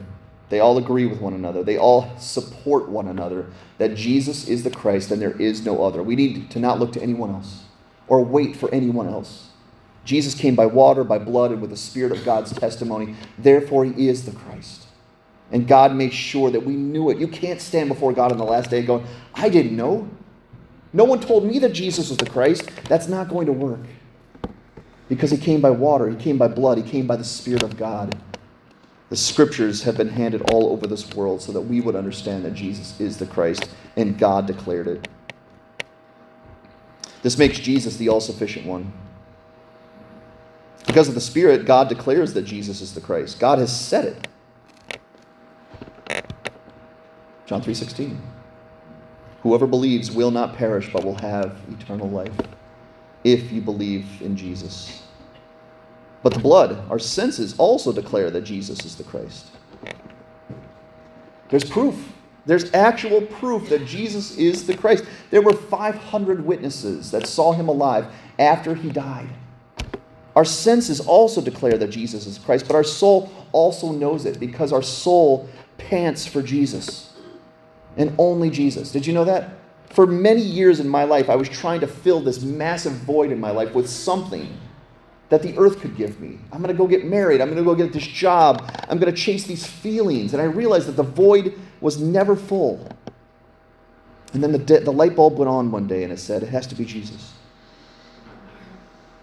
They all agree with one another. They all support one another that Jesus is the Christ and there is no other. We need to not look to anyone else or wait for anyone else. Jesus came by water, by blood, and with the Spirit of God's testimony. Therefore, he is the Christ. And God made sure that we knew it. You can't stand before God on the last day going, I didn't know. No one told me that Jesus was the Christ. That's not going to work. Because he came by water, he came by blood, he came by the Spirit of God. The scriptures have been handed all over this world so that we would understand that Jesus is the Christ and God declared it. This makes Jesus the all sufficient one. Because of the Spirit, God declares that Jesus is the Christ. God has said it. John 3:16. Whoever believes will not perish but will have eternal life if you believe in Jesus. But the blood, our senses also declare that Jesus is the Christ. There's proof. There's actual proof that Jesus is the Christ. There were 500 witnesses that saw him alive after he died. Our senses also declare that Jesus is Christ, but our soul also knows it because our soul pants for Jesus and only Jesus. Did you know that? For many years in my life, I was trying to fill this massive void in my life with something that the earth could give me. I'm going to go get married. I'm going to go get this job. I'm going to chase these feelings. And I realized that the void was never full. And then the, de- the light bulb went on one day and it said, it has to be Jesus.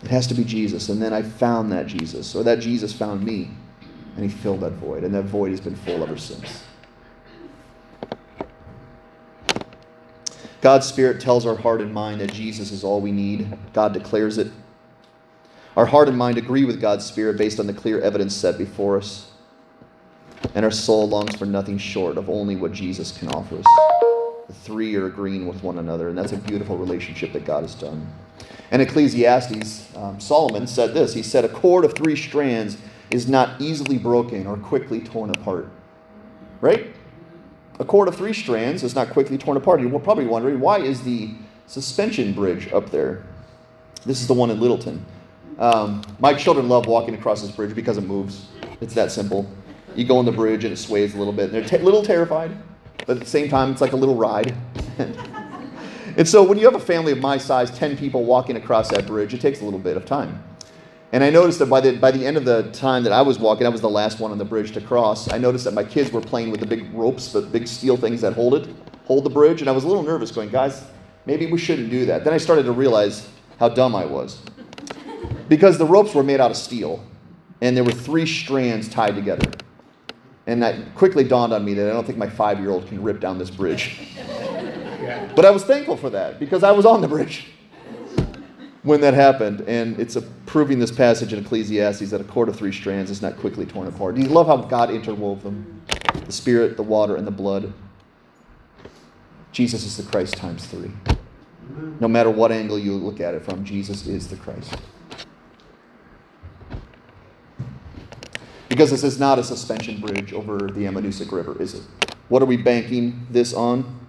It has to be Jesus. And then I found that Jesus, or that Jesus found me, and he filled that void. And that void has been full ever since. God's Spirit tells our heart and mind that Jesus is all we need. God declares it. Our heart and mind agree with God's Spirit based on the clear evidence set before us. And our soul longs for nothing short of only what Jesus can offer us. The three are agreeing with one another, and that's a beautiful relationship that God has done. And Ecclesiastes, um, Solomon said this He said, A cord of three strands is not easily broken or quickly torn apart. Right? A cord of three strands is not quickly torn apart. You're probably wondering why is the suspension bridge up there? This is the one in Littleton. Um, my children love walking across this bridge because it moves. It's that simple. You go on the bridge and it sways a little bit. And they're a little terrified, but at the same time, it's like a little ride. *laughs* and so when you have a family of my size, 10 people walking across that bridge, it takes a little bit of time. And I noticed that by the, by the end of the time that I was walking, I was the last one on the bridge to cross. I noticed that my kids were playing with the big ropes, the big steel things that hold it, hold the bridge. And I was a little nervous, going, guys, maybe we shouldn't do that. Then I started to realize how dumb I was. Because the ropes were made out of steel, and there were three strands tied together. And that quickly dawned on me that I don't think my five year old can rip down this bridge. But I was thankful for that because I was on the bridge. when that happened. And it's proving this passage in Ecclesiastes that a cord of three strands is not quickly torn apart. Do you love how God interwove them? The spirit, the water, and the blood. Jesus is the Christ times three. No matter what angle you look at it from, Jesus is the Christ. Because this is not a suspension bridge over the Ammonoosuc River, is it? What are we banking this on?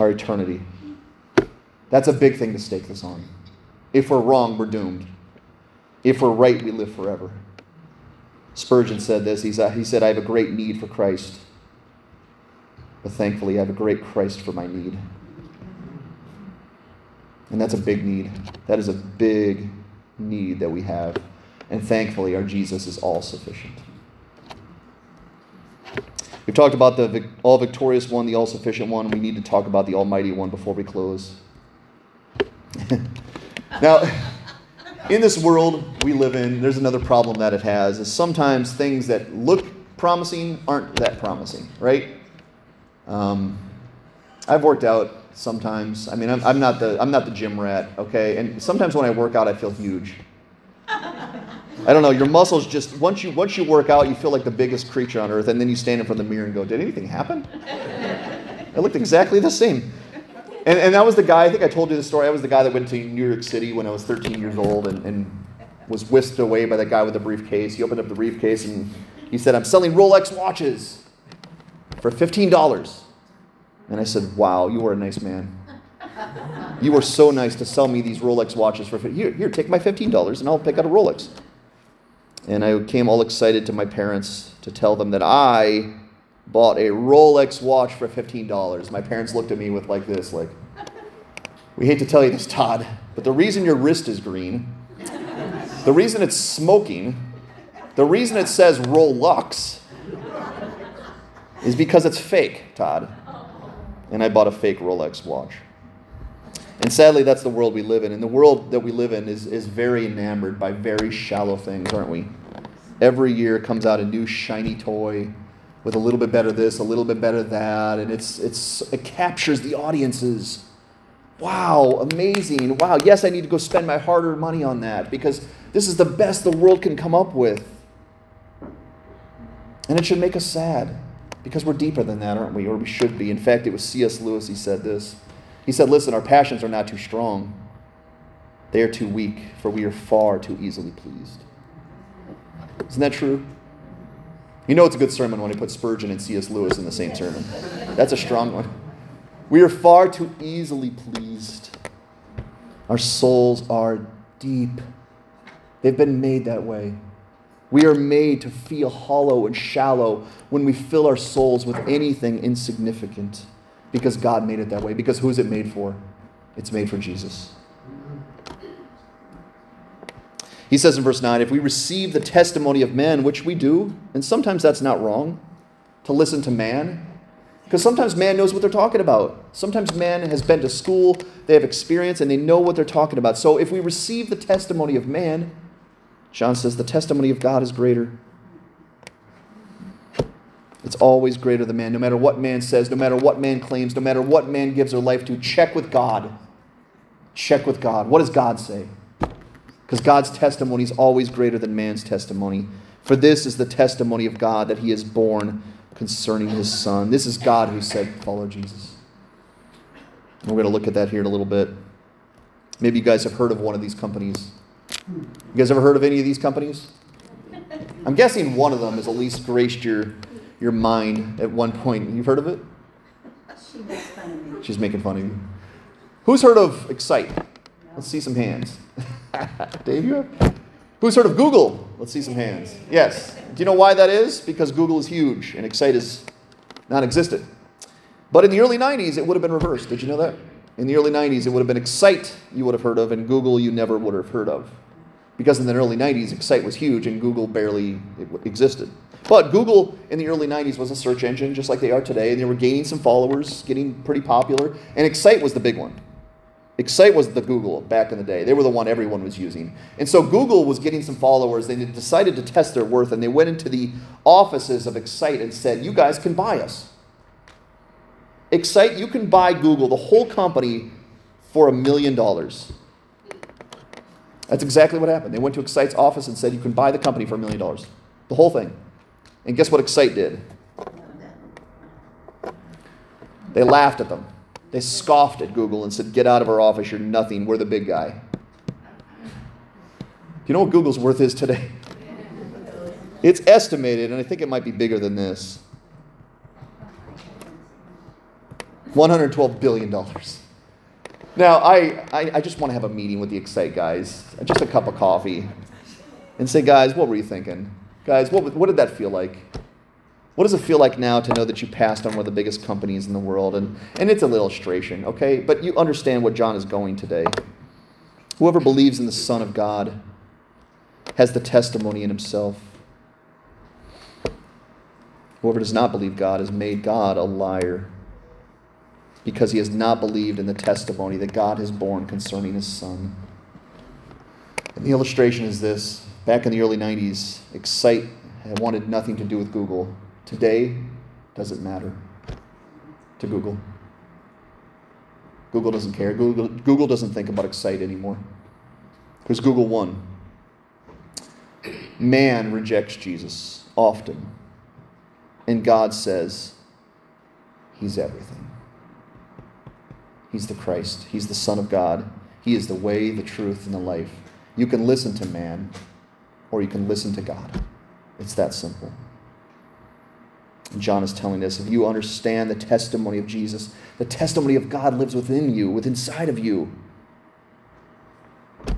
Our eternity. That's a big thing to stake this on. If we're wrong, we're doomed. If we're right, we live forever. Spurgeon said this. He said, I have a great need for Christ, but thankfully, I have a great Christ for my need. And that's a big need. That is a big need that we have. And thankfully, our Jesus is all sufficient. We've talked about the all victorious one, the all sufficient one. We need to talk about the almighty one before we close. *laughs* now, in this world we live in, there's another problem that it has is sometimes things that look promising aren't that promising, right? Um, I've worked out sometimes. I mean, I'm, I'm, not the I'm not the gym rat, okay? And sometimes when I work out, I feel huge. I don't know. Your muscles just once you once you work out, you feel like the biggest creature on earth, and then you stand in front of the mirror and go, "Did anything happen?" I looked exactly the same. And, and that was the guy, I think I told you the story. I was the guy that went to New York City when I was 13 years old and, and was whisked away by the guy with the briefcase. He opened up the briefcase and he said, I'm selling Rolex watches for $15. And I said, Wow, you are a nice man. You were so nice to sell me these Rolex watches for here, here, take my $15 and I'll pick out a Rolex. And I came all excited to my parents to tell them that I bought a Rolex watch for $15. My parents looked at me with like this, like, we hate to tell you this, Todd, but the reason your wrist is green, the reason it's smoking, the reason it says Rolex is because it's fake, Todd. And I bought a fake Rolex watch. And sadly, that's the world we live in. And the world that we live in is, is very enamored by very shallow things, aren't we? Every year comes out a new shiny toy with a little bit better this, a little bit better that, and it's, it's, it captures the audiences. Wow, amazing. Wow, yes, I need to go spend my hard earned money on that because this is the best the world can come up with. And it should make us sad because we're deeper than that, aren't we? Or we should be. In fact, it was C.S. Lewis, he said this. He said, Listen, our passions are not too strong, they are too weak, for we are far too easily pleased. Isn't that true? You know it's a good sermon when he puts Spurgeon and C.S. Lewis in the same sermon. That's a strong one. We are far too easily pleased. Our souls are deep. They've been made that way. We are made to feel hollow and shallow when we fill our souls with anything insignificant because God made it that way. Because who's it made for? It's made for Jesus. He says in verse 9, if we receive the testimony of men, which we do, and sometimes that's not wrong to listen to man, because sometimes man knows what they're talking about. Sometimes man has been to school, they have experience, and they know what they're talking about. So if we receive the testimony of man, John says the testimony of God is greater. It's always greater than man. No matter what man says, no matter what man claims, no matter what man gives their life to, check with God. Check with God. What does God say? because God's testimony is always greater than man's testimony. For this is the testimony of God that he is born concerning his son. This is God who said, Follow Jesus. And we're going to look at that here in a little bit. Maybe you guys have heard of one of these companies. You guys ever heard of any of these companies? I'm guessing one of them has at least graced your, your mind at one point. You've heard of it? She makes fun of me. She's making fun of you. Who's heard of Excite? Let's see some hands. *laughs* Dave, you have? Who's heard of Google? Let's see some hands. Yes. Do you know why that is? Because Google is huge and Excite is non existent. But in the early 90s, it would have been reversed. Did you know that? In the early 90s, it would have been Excite you would have heard of, and Google you never would have heard of. Because in the early 90s, Excite was huge and Google barely existed. But Google in the early 90s was a search engine just like they are today, and they were gaining some followers, getting pretty popular, and Excite was the big one. Excite was the Google back in the day. They were the one everyone was using. And so Google was getting some followers. They decided to test their worth and they went into the offices of Excite and said, You guys can buy us. Excite, you can buy Google, the whole company, for a million dollars. That's exactly what happened. They went to Excite's office and said, You can buy the company for a million dollars. The whole thing. And guess what Excite did? They laughed at them. They scoffed at Google and said, Get out of our office. You're nothing. We're the big guy. Do you know what Google's worth is today? *laughs* It's estimated, and I think it might be bigger than this $112 billion. Now, I, I, I just want to have a meeting with the Excite guys, just a cup of coffee, and say, guys, what were you thinking? Guys, what, what did that feel like? What does it feel like now to know that you passed on one of the biggest companies in the world? And, and it's an illustration, okay? But you understand what John is going today. Whoever believes in the Son of God has the testimony in himself. Whoever does not believe God has made God a liar because he has not believed in the testimony that God has borne concerning his Son. And the illustration is this back in the early 90s, Excite wanted nothing to do with Google. Today, doesn't matter to Google. Google doesn't care. Google, Google doesn't think about Excite anymore because Google won. Man rejects Jesus often, and God says, He's everything. He's the Christ. He's the Son of God. He is the way, the truth, and the life. You can listen to man, or you can listen to God. It's that simple. And John is telling us if you understand the testimony of Jesus, the testimony of God lives within you, within inside of you.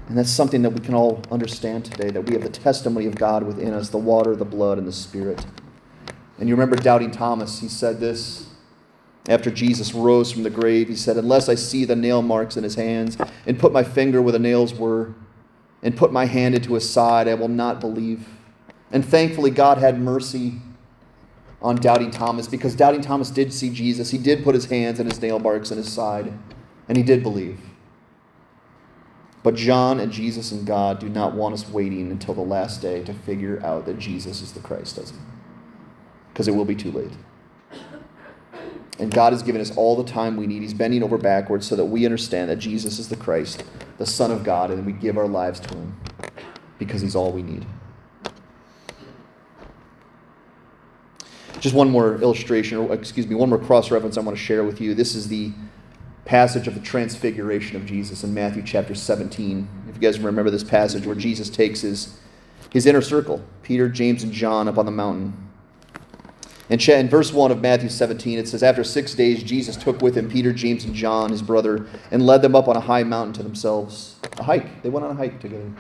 And that's something that we can all understand today that we have the testimony of God within us the water, the blood, and the Spirit. And you remember doubting Thomas, he said this after Jesus rose from the grave, he said, Unless I see the nail marks in his hands, and put my finger where the nails were, and put my hand into his side, I will not believe. And thankfully, God had mercy on Doubting Thomas because Doubting Thomas did see Jesus. He did put his hands and his nail marks in his side, and he did believe. But John and Jesus and God do not want us waiting until the last day to figure out that Jesus is the Christ, does he? Because it will be too late. And God has given us all the time we need. He's bending over backwards so that we understand that Jesus is the Christ, the Son of God, and we give our lives to Him because He's all we need. Just one more illustration, or excuse me, one more cross reference I want to share with you. This is the passage of the transfiguration of Jesus in Matthew chapter 17. If you guys remember this passage where Jesus takes his, his inner circle, Peter, James, and John, up on the mountain in, in verse 1 of Matthew 17, it says, After six days, Jesus took with him Peter, James, and John, his brother, and led them up on a high mountain to themselves. A hike. They went on a hike together.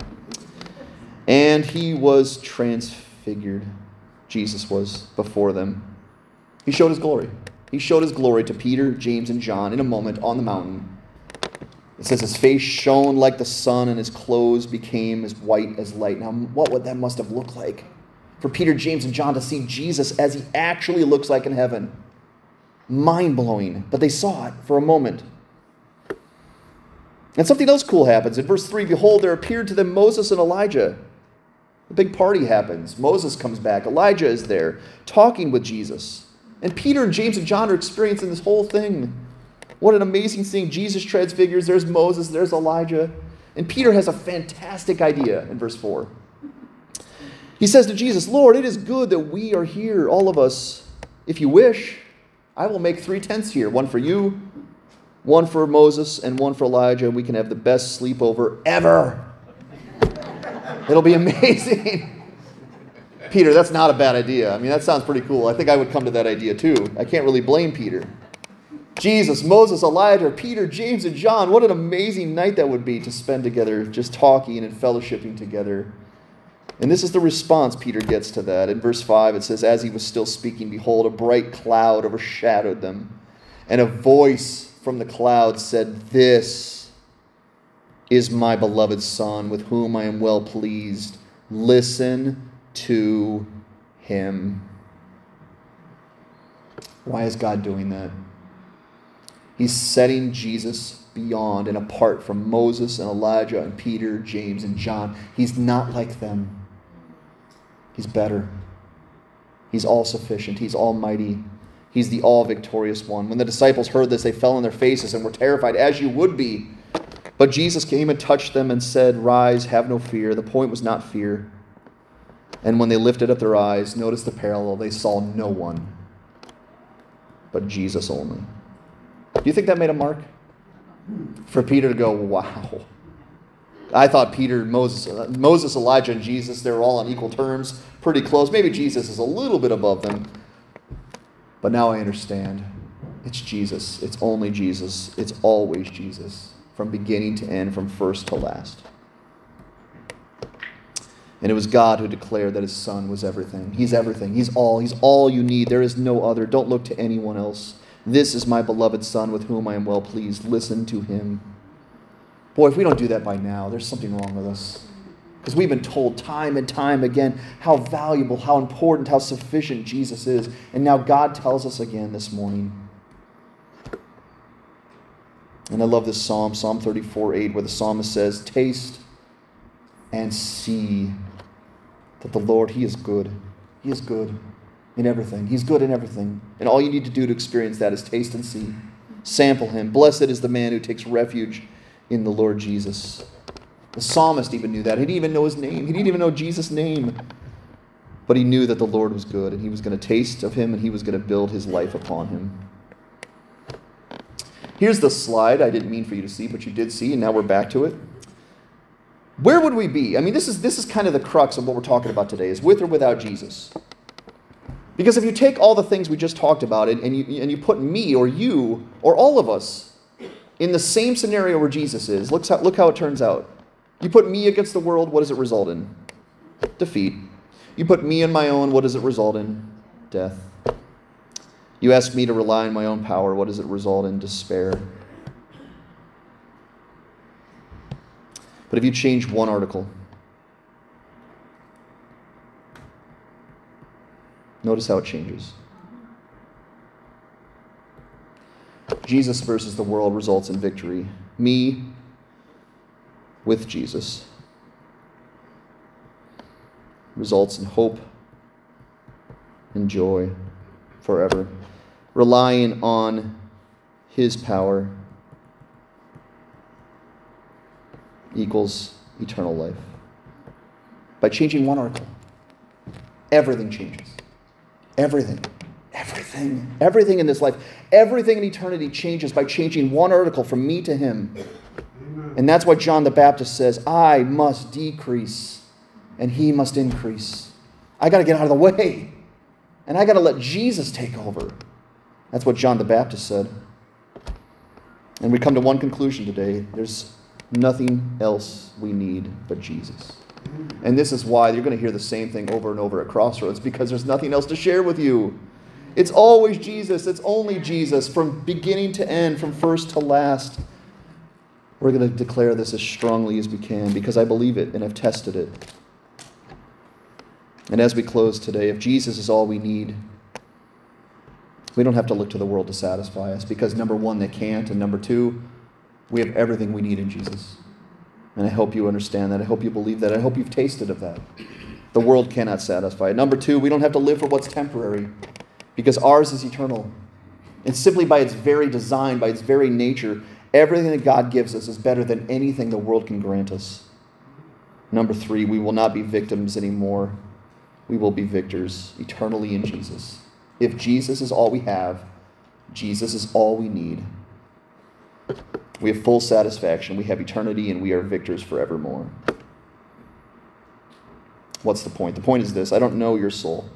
And he was transfigured. Jesus was before them. He showed his glory. He showed his glory to Peter, James, and John in a moment on the mountain. It says his face shone like the sun and his clothes became as white as light. Now, what would that must have looked like? For Peter, James, and John to see Jesus as he actually looks like in heaven. Mind blowing, but they saw it for a moment. And something else cool happens. In verse 3, behold, there appeared to them Moses and Elijah. A big party happens. Moses comes back. Elijah is there talking with Jesus. And Peter and James and John are experiencing this whole thing. What an amazing thing. Jesus transfigures. There's Moses, there's Elijah. And Peter has a fantastic idea in verse 4. He says to Jesus, Lord, it is good that we are here, all of us. If you wish, I will make three tents here one for you, one for Moses, and one for Elijah, and we can have the best sleepover ever. It'll be amazing. *laughs* Peter, that's not a bad idea. I mean, that sounds pretty cool. I think I would come to that idea too. I can't really blame Peter. Jesus, Moses, Elijah, Peter, James, and John, what an amazing night that would be to spend together, just talking and fellowshipping together. And this is the response Peter gets to that. In verse 5, it says, As he was still speaking, behold, a bright cloud overshadowed them, and a voice from the cloud said, This is my beloved Son, with whom I am well pleased. Listen to him. Why is God doing that? He's setting Jesus beyond and apart from Moses and Elijah and Peter, James, and John. He's not like them. He's better. He's all sufficient. He's almighty. He's the all victorious one. When the disciples heard this, they fell on their faces and were terrified, as you would be. But Jesus came and touched them and said, Rise, have no fear. The point was not fear. And when they lifted up their eyes, notice the parallel, they saw no one but Jesus only. Do you think that made a mark? For Peter to go, wow. I thought Peter, Moses, uh, Moses, Elijah, and Jesus, they were all on equal terms, pretty close. Maybe Jesus is a little bit above them. But now I understand. It's Jesus. It's only Jesus. It's always Jesus, from beginning to end, from first to last. And it was God who declared that his son was everything. He's everything. He's all. He's all you need. There is no other. Don't look to anyone else. This is my beloved son with whom I am well pleased. Listen to him. Boy, if we don't do that by now, there's something wrong with us. Because we've been told time and time again how valuable, how important, how sufficient Jesus is. And now God tells us again this morning. And I love this psalm, Psalm 34 8, where the psalmist says, Taste and see that the Lord, He is good. He is good in everything. He's good in everything. And all you need to do to experience that is taste and see. Sample Him. Blessed is the man who takes refuge in the Lord Jesus. The psalmist even knew that. He didn't even know his name, he didn't even know Jesus' name. But he knew that the Lord was good and he was going to taste of Him and he was going to build his life upon Him. Here's the slide I didn't mean for you to see, but you did see, and now we're back to it. Where would we be? I mean, this is, this is kind of the crux of what we're talking about today is with or without Jesus. Because if you take all the things we just talked about and, and, you, and you put me or you or all of us in the same scenario where Jesus is, look how, look how it turns out. You put me against the world, what does it result in? Defeat. You put me in my own, what does it result in? Death. You ask me to rely on my own power, what does it result in? Despair. But if you change one article, notice how it changes. Jesus versus the world results in victory. Me with Jesus results in hope and joy forever, relying on His power equals eternal life. By changing one article, everything changes. Everything. Everything. Everything in this life, everything in eternity changes by changing one article from me to him. And that's why John the Baptist says, I must decrease and he must increase. I got to get out of the way. And I got to let Jesus take over. That's what John the Baptist said. And we come to one conclusion today. There's nothing else we need but Jesus. And this is why you're going to hear the same thing over and over at Crossroads because there's nothing else to share with you. It's always Jesus. It's only Jesus from beginning to end, from first to last. We're going to declare this as strongly as we can because I believe it and I've tested it. And as we close today, if Jesus is all we need, we don't have to look to the world to satisfy us because number one, they can't, and number two, we have everything we need in Jesus. And I hope you understand that. I hope you believe that. I hope you've tasted of that. The world cannot satisfy. Number two, we don't have to live for what's temporary because ours is eternal. And simply by its very design, by its very nature, everything that God gives us is better than anything the world can grant us. Number three, we will not be victims anymore. We will be victors eternally in Jesus. If Jesus is all we have, Jesus is all we need. We have full satisfaction. We have eternity, and we are victors forevermore. What's the point? The point is this I don't know your soul.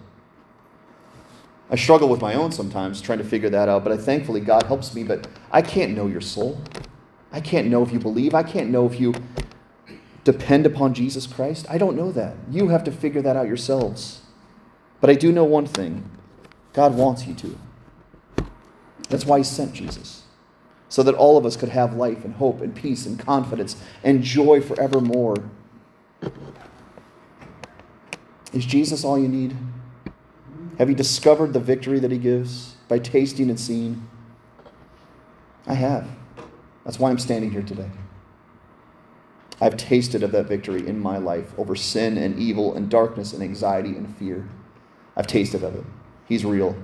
I struggle with my own sometimes trying to figure that out, but I thankfully God helps me, but I can't know your soul. I can't know if you believe. I can't know if you depend upon Jesus Christ. I don't know that. You have to figure that out yourselves. But I do know one thing God wants you to. That's why He sent Jesus so that all of us could have life and hope and peace and confidence and joy forevermore. Is Jesus all you need? Have you discovered the victory that he gives by tasting and seeing? I have. That's why I'm standing here today. I've tasted of that victory in my life over sin and evil and darkness and anxiety and fear. I've tasted of it. He's real.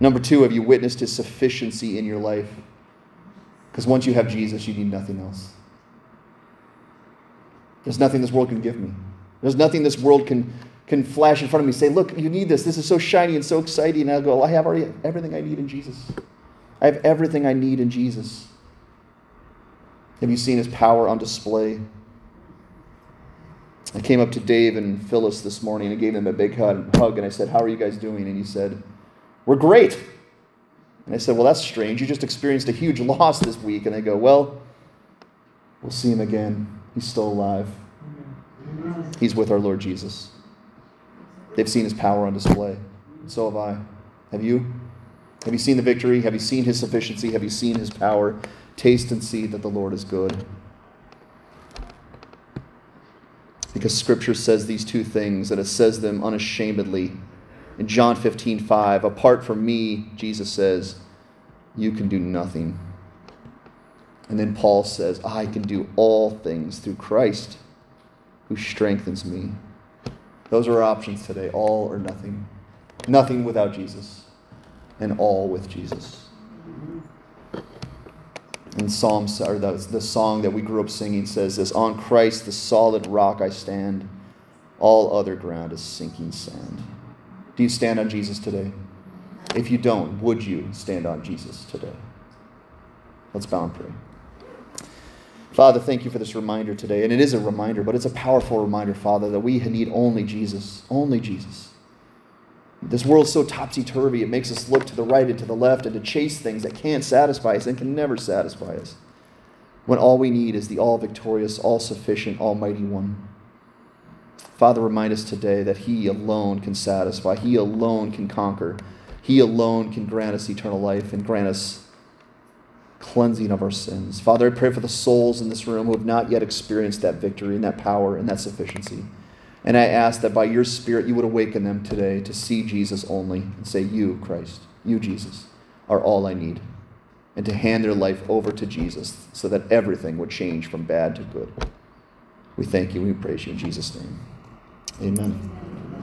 Number two, have you witnessed his sufficiency in your life? Because once you have Jesus, you need nothing else. There's nothing this world can give me. There's nothing this world can, can flash in front of me say, look, you need this. This is so shiny and so exciting. And I'll go, I have already everything I need in Jesus. I have everything I need in Jesus. Have you seen his power on display? I came up to Dave and Phyllis this morning and gave them a big hug, and I said, How are you guys doing? And he said, We're great. And I said, Well, that's strange. You just experienced a huge *laughs* loss this week. And they go, Well, we'll see him again. He's still alive. He's with our Lord Jesus. They've seen his power on display. So have I. Have you? Have you seen the victory? Have you seen his sufficiency? Have you seen his power? Taste and see that the Lord is good. Because Scripture says these two things, and it says them unashamedly. In John 15, 5, apart from me, Jesus says, you can do nothing. And then Paul says, I can do all things through Christ who strengthens me. Those are our options today all or nothing. Nothing without Jesus, and all with Jesus. And Psalms, or the, the song that we grew up singing says this On Christ, the solid rock, I stand. All other ground is sinking sand. Do you stand on Jesus today? If you don't, would you stand on Jesus today? Let's bow and pray. Father, thank you for this reminder today. And it is a reminder, but it's a powerful reminder, Father, that we need only Jesus. Only Jesus. This world's so topsy turvy, it makes us look to the right and to the left and to chase things that can't satisfy us and can never satisfy us. When all we need is the all victorious, all sufficient, almighty one. Father, remind us today that He alone can satisfy, He alone can conquer, He alone can grant us eternal life and grant us cleansing of our sins. Father, I pray for the souls in this room who have not yet experienced that victory and that power and that sufficiency. And I ask that by your Spirit you would awaken them today to see Jesus only and say, You, Christ, you, Jesus, are all I need. And to hand their life over to Jesus so that everything would change from bad to good. We thank you. We praise you in Jesus' name. Amen.